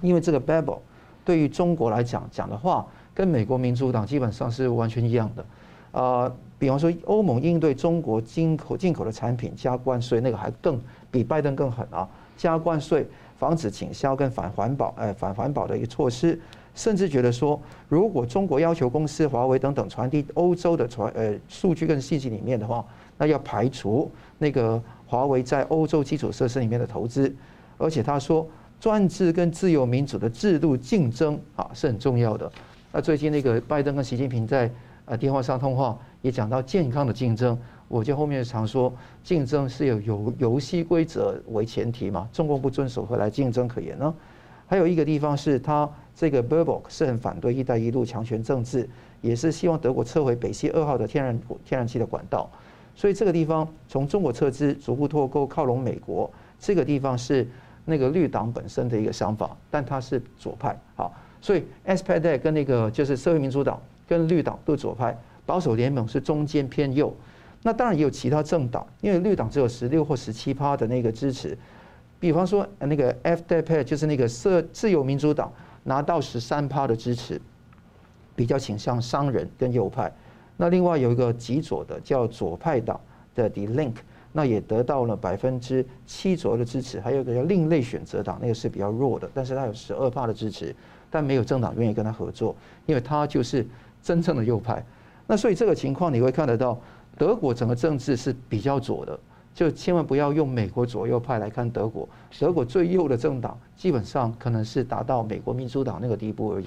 [SPEAKER 3] 因为这个 Baerbock 对于中国来讲讲的话，跟美国民主党基本上是完全一样的，啊。比方说，欧盟应对中国进口进口的产品加关税，那个还更比拜登更狠啊！加关税，防止倾销跟反环保，呃，反环保的一个措施，甚至觉得说，如果中国要求公司华为等等传递欧洲的传呃数据跟信息里面的话，那要排除那个华为在欧洲基础设施里面的投资，而且他说，专制跟自由民主的制度竞争啊是很重要的。那最近那个拜登跟习近平在呃电话上通话。也讲到健康的竞争，我就后面常说，竞争是有游游戏规则为前提嘛，中共不遵守，何来竞争可言呢？还有一个地方是他这个 b u r b o k 是很反对“一带一路”强权政治，也是希望德国撤回北溪二号的天然天然气的管道，所以这个地方从中国撤资，逐步脱钩，靠拢美国，这个地方是那个绿党本身的一个想法，但他是左派，好，所以 SPD 跟那个就是社会民主党跟绿党都左派。保守联盟是中间偏右，那当然也有其他政党，因为绿党只有十六或十七趴的那个支持，比方说那个 FDP 就是那个社自由民主党拿到十三趴的支持，比较倾向商人跟右派。那另外有一个极左的叫左派党的 Die Linke，那也得到了百分之七左右的支持。还有一个叫另类选择党，那个是比较弱的，但是他有十二趴的支持，但没有政党愿意跟他合作，因为他就是真正的右派。那所以这个情况你会看得到，德国整个政治是比较左的，就千万不要用美国左右派来看德国。德国最右的政党基本上可能是达到美国民主党那个地步而已。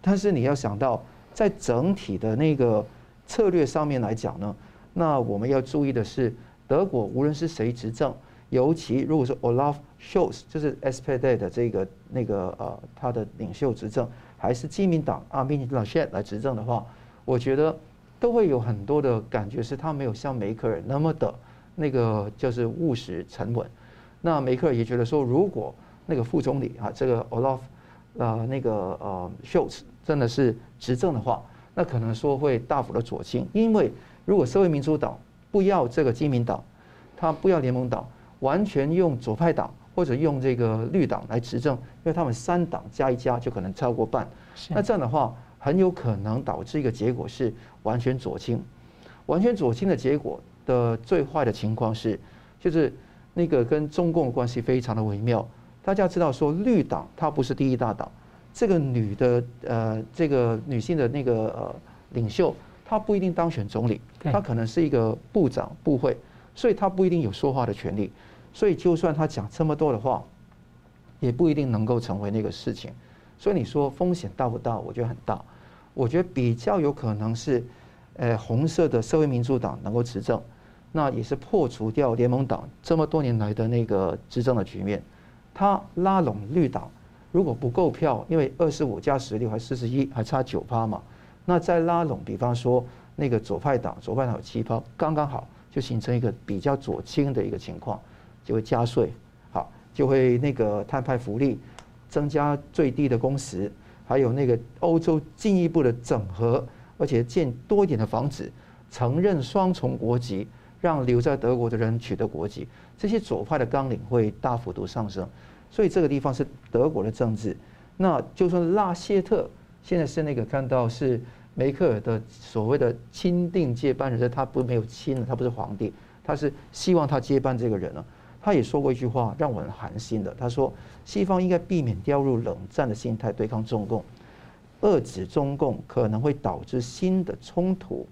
[SPEAKER 3] 但是你要想到，在整体的那个策略上面来讲呢，那我们要注意的是，德国无论是谁执政，尤其如果是 Olaf Scholz，就是 SPD 的这个那个呃他的领袖执政，还是基民党阿米拉谢来执政的话，我觉得。都会有很多的感觉，是他没有像梅克尔那么的，那个就是务实沉稳。那梅克尔也觉得说，如果那个副总理啊，这个 Olaf 呃那个呃 Scholz 真的是执政的话，那可能说会大幅的左倾，因为如果社会民主党不要这个基民党，他不要联盟党，完全用左派党或者用这个绿党来执政，因为他们三党加一加就可能超过半。那这样的话。很有可能导致一个结果是完全左倾。完全左倾的结果的最坏的情况是，就是那个跟中共的关系非常的微妙。大家知道说绿党它不是第一大党，这个女的呃这个女性的那个呃领袖，她不一定当选总理，他可能是一个部长部会，所以他不一定有说话的权利。所以就算他讲这么多的话，也不一定能够成为那个事情。所以你说风险大不大？我觉得很大。我觉得比较有可能是，呃，红色的社会民主党能够执政，那也是破除掉联盟党这么多年来的那个执政的局面。他拉拢绿党，如果不够票，因为二十五加十六还四十一，还差九趴嘛，那再拉拢，比方说那个左派党，左派党有七趴，刚刚好就形成一个比较左倾的一个情况，就会加税，好，就会那个摊派福利。增加最低的工时，还有那个欧洲进一步的整合，而且建多一点的房子，承认双重国籍，让留在德国的人取得国籍，这些左派的纲领会大幅度上升。所以这个地方是德国的政治。那就说拉谢特现在是那个看到是梅克尔的所谓的钦定接班人，他不没有亲了，他不是皇帝，他是希望他接班这个人了。他也说过一句话，让我很寒心的。他说：“西方应该避免掉入冷战的心态对抗中共，遏制中共可能会导致新的冲突，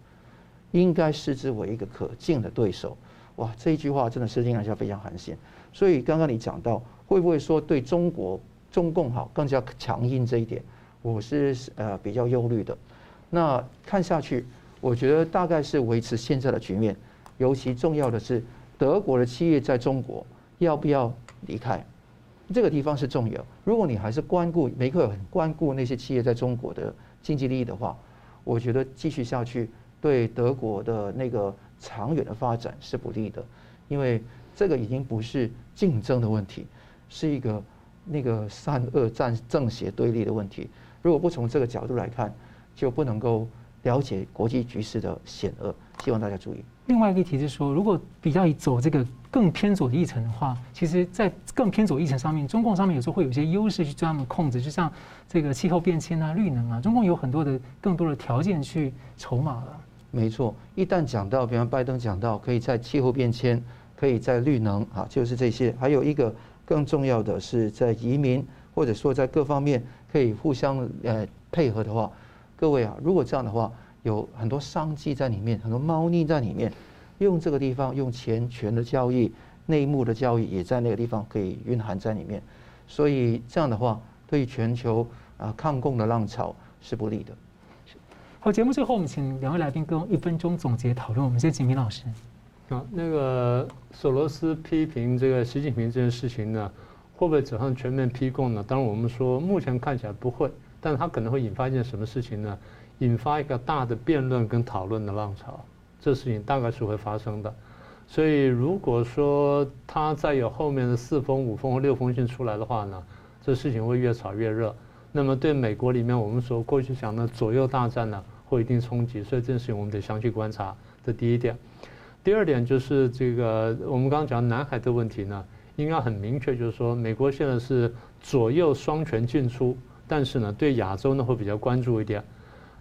[SPEAKER 3] 应该视之为一个可敬的对手。”哇，这一句话真的是令人家非常寒心。所以刚刚你讲到会不会说对中国中共好更加强硬这一点，我是呃比较忧虑的。那看下去，我觉得大概是维持现在的局面，尤其重要的是。德国的企业在中国要不要离开？这个地方是重要。如果你还是关顾梅克尔很关顾那些企业在中国的经济利益的话，我觉得继续下去对德国的那个长远的发展是不利的，因为这个已经不是竞争的问题，是一个那个善恶战正邪对立的问题。如果不从这个角度来看，就不能够了解国际局势的险恶。希望大家注意。
[SPEAKER 1] 另外一个议题是说，如果比较以走这个更偏左的议程的话，其实，在更偏左议程上面，中共上面有时候会有一些优势去专门控制，就像这个气候变迁啊、绿能啊，中共有很多的更多的条件去筹码了。
[SPEAKER 3] 没错，一旦讲到，比方拜登讲到，可以在气候变迁，可以在绿能啊，就是这些。还有一个更重要的是在移民，或者说在各方面可以互相呃配合的话，各位啊，如果这样的话。有很多商机在里面，很多猫腻在里面。用这个地方用钱权的交易、内幕的交易，也在那个地方可以蕴含在里面。所以这样的话，对于全球啊抗共的浪潮是不利的。
[SPEAKER 1] 好，节目最后我们请两位来宾跟我一分钟总结讨论。我们先请明老师。
[SPEAKER 2] 啊，那个索罗斯批评这个习近平这件事情呢，会不会走上全面批共呢？当然，我们说目前看起来不会，但是它可能会引发一件什么事情呢？引发一个大的辩论跟讨论的浪潮，这事情大概是会发生的。所以如果说他再有后面的四封、五封或六封信出来的话呢，这事情会越炒越热。那么对美国里面我们说过去讲的左右大战呢，会一定冲击。所以这件事情我们得详细观察。这第一点。第二点就是这个我们刚刚讲南海的问题呢，应该很明确，就是说美国现在是左右双拳进出，但是呢对亚洲呢会比较关注一点。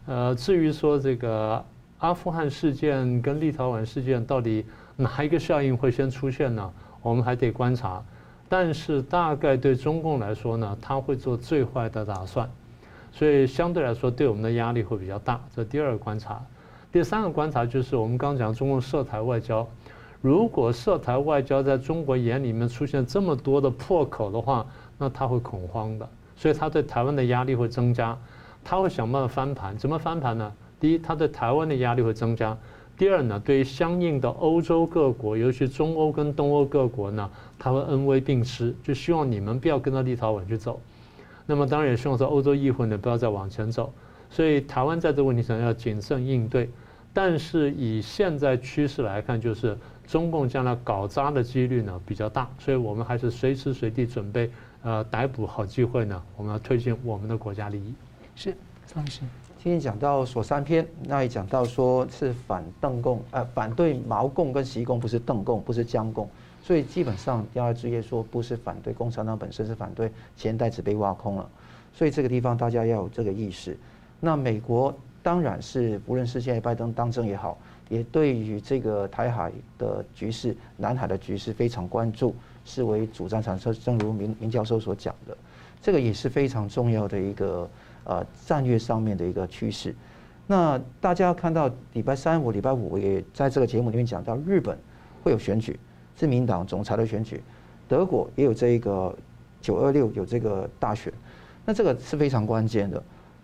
[SPEAKER 2] 呃，至于说这个阿富汗事件跟立陶宛事件到底哪一个效应会先出现呢？我们还得观察。但是大概对中共来说呢，他会做最坏的打算，所以相对来说对我们的压力会比较大。这第二个观察。第三个观察就是我们刚讲中共涉台外交，如果涉台外交在中国眼里面出现这么多的破口的话，那他会恐慌的，所以他对台湾的压力会增加。他会想办法翻盘，怎么翻盘呢？第一，他对台湾的压力会增加；第二呢，对于相应的欧洲各国，尤其中欧跟东欧各国呢，他会恩威并施，就希望你们不要跟着立陶宛去走。那么当然也希望说欧洲议会呢不要再往前走。所以台湾在这个问题上要谨慎应对。但是以现在趋势来看，就是中共将来搞砸的几率呢比较大，所以我们还是随时随地准备呃逮捕好机会呢，我们要推进我们的国家利益。
[SPEAKER 1] 是，张律师。
[SPEAKER 3] 今天讲到所三篇，那也讲到说是反邓共，呃，反对毛共跟习共，不是邓共，不是江共，所以基本上要直接说不是反对共产党本身，是反对钱袋子被挖空了。所以这个地方大家要有这个意识。那美国当然是，无论是现在拜登当政也好，也对于这个台海的局势、南海的局势非常关注，视为主战场。正正如明明教授所讲的，这个也是非常重要的一个呃战略上面的一个趋势。那大家看到礼拜三、我礼拜五也在这个节目里面讲到，日本会有选举，自民党总裁的选举，德国也有这一个九二六有这个大选，那这个是非常关键的。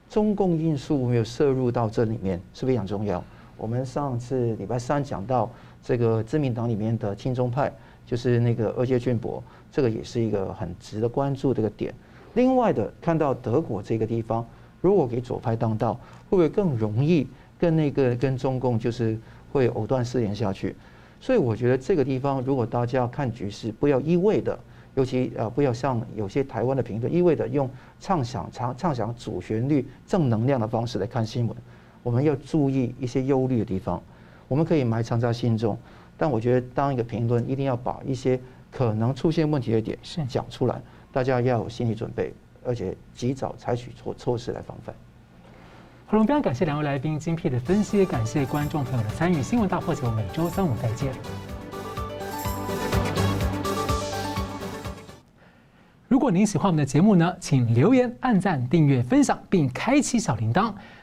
[SPEAKER 3] 中共因素没有摄入到这里面是非常重要。我们上次礼拜三讲到这个自民党里面的亲中派，就是那个二阶俊博，这个也是一个很值得关注的一个点。另外的看到德国这个地方，如果给左派当道，会不会更容易跟那个跟中共就是会藕断丝连下去？所以我觉得这个地方，如果大家要看局势，不要一味的。尤其呃，不要像有些台湾的评论，一味的用唱响、唱唱响主旋律、正能量的方式来看新闻。我们要注意一些忧虑的地方，我们可以埋藏在心中。但我觉得，当一个评论一定要把一些可能出现问题的点讲出来，大家要有心理准备，而且及早采取措措施来防范。
[SPEAKER 1] 好了，非常感谢两位来宾精辟的分析，感谢观众朋友的参与。新闻大破解，我每周三五再见。如果您喜欢我们的节目呢，请留言、按赞、订阅、分享，并开启小铃铛。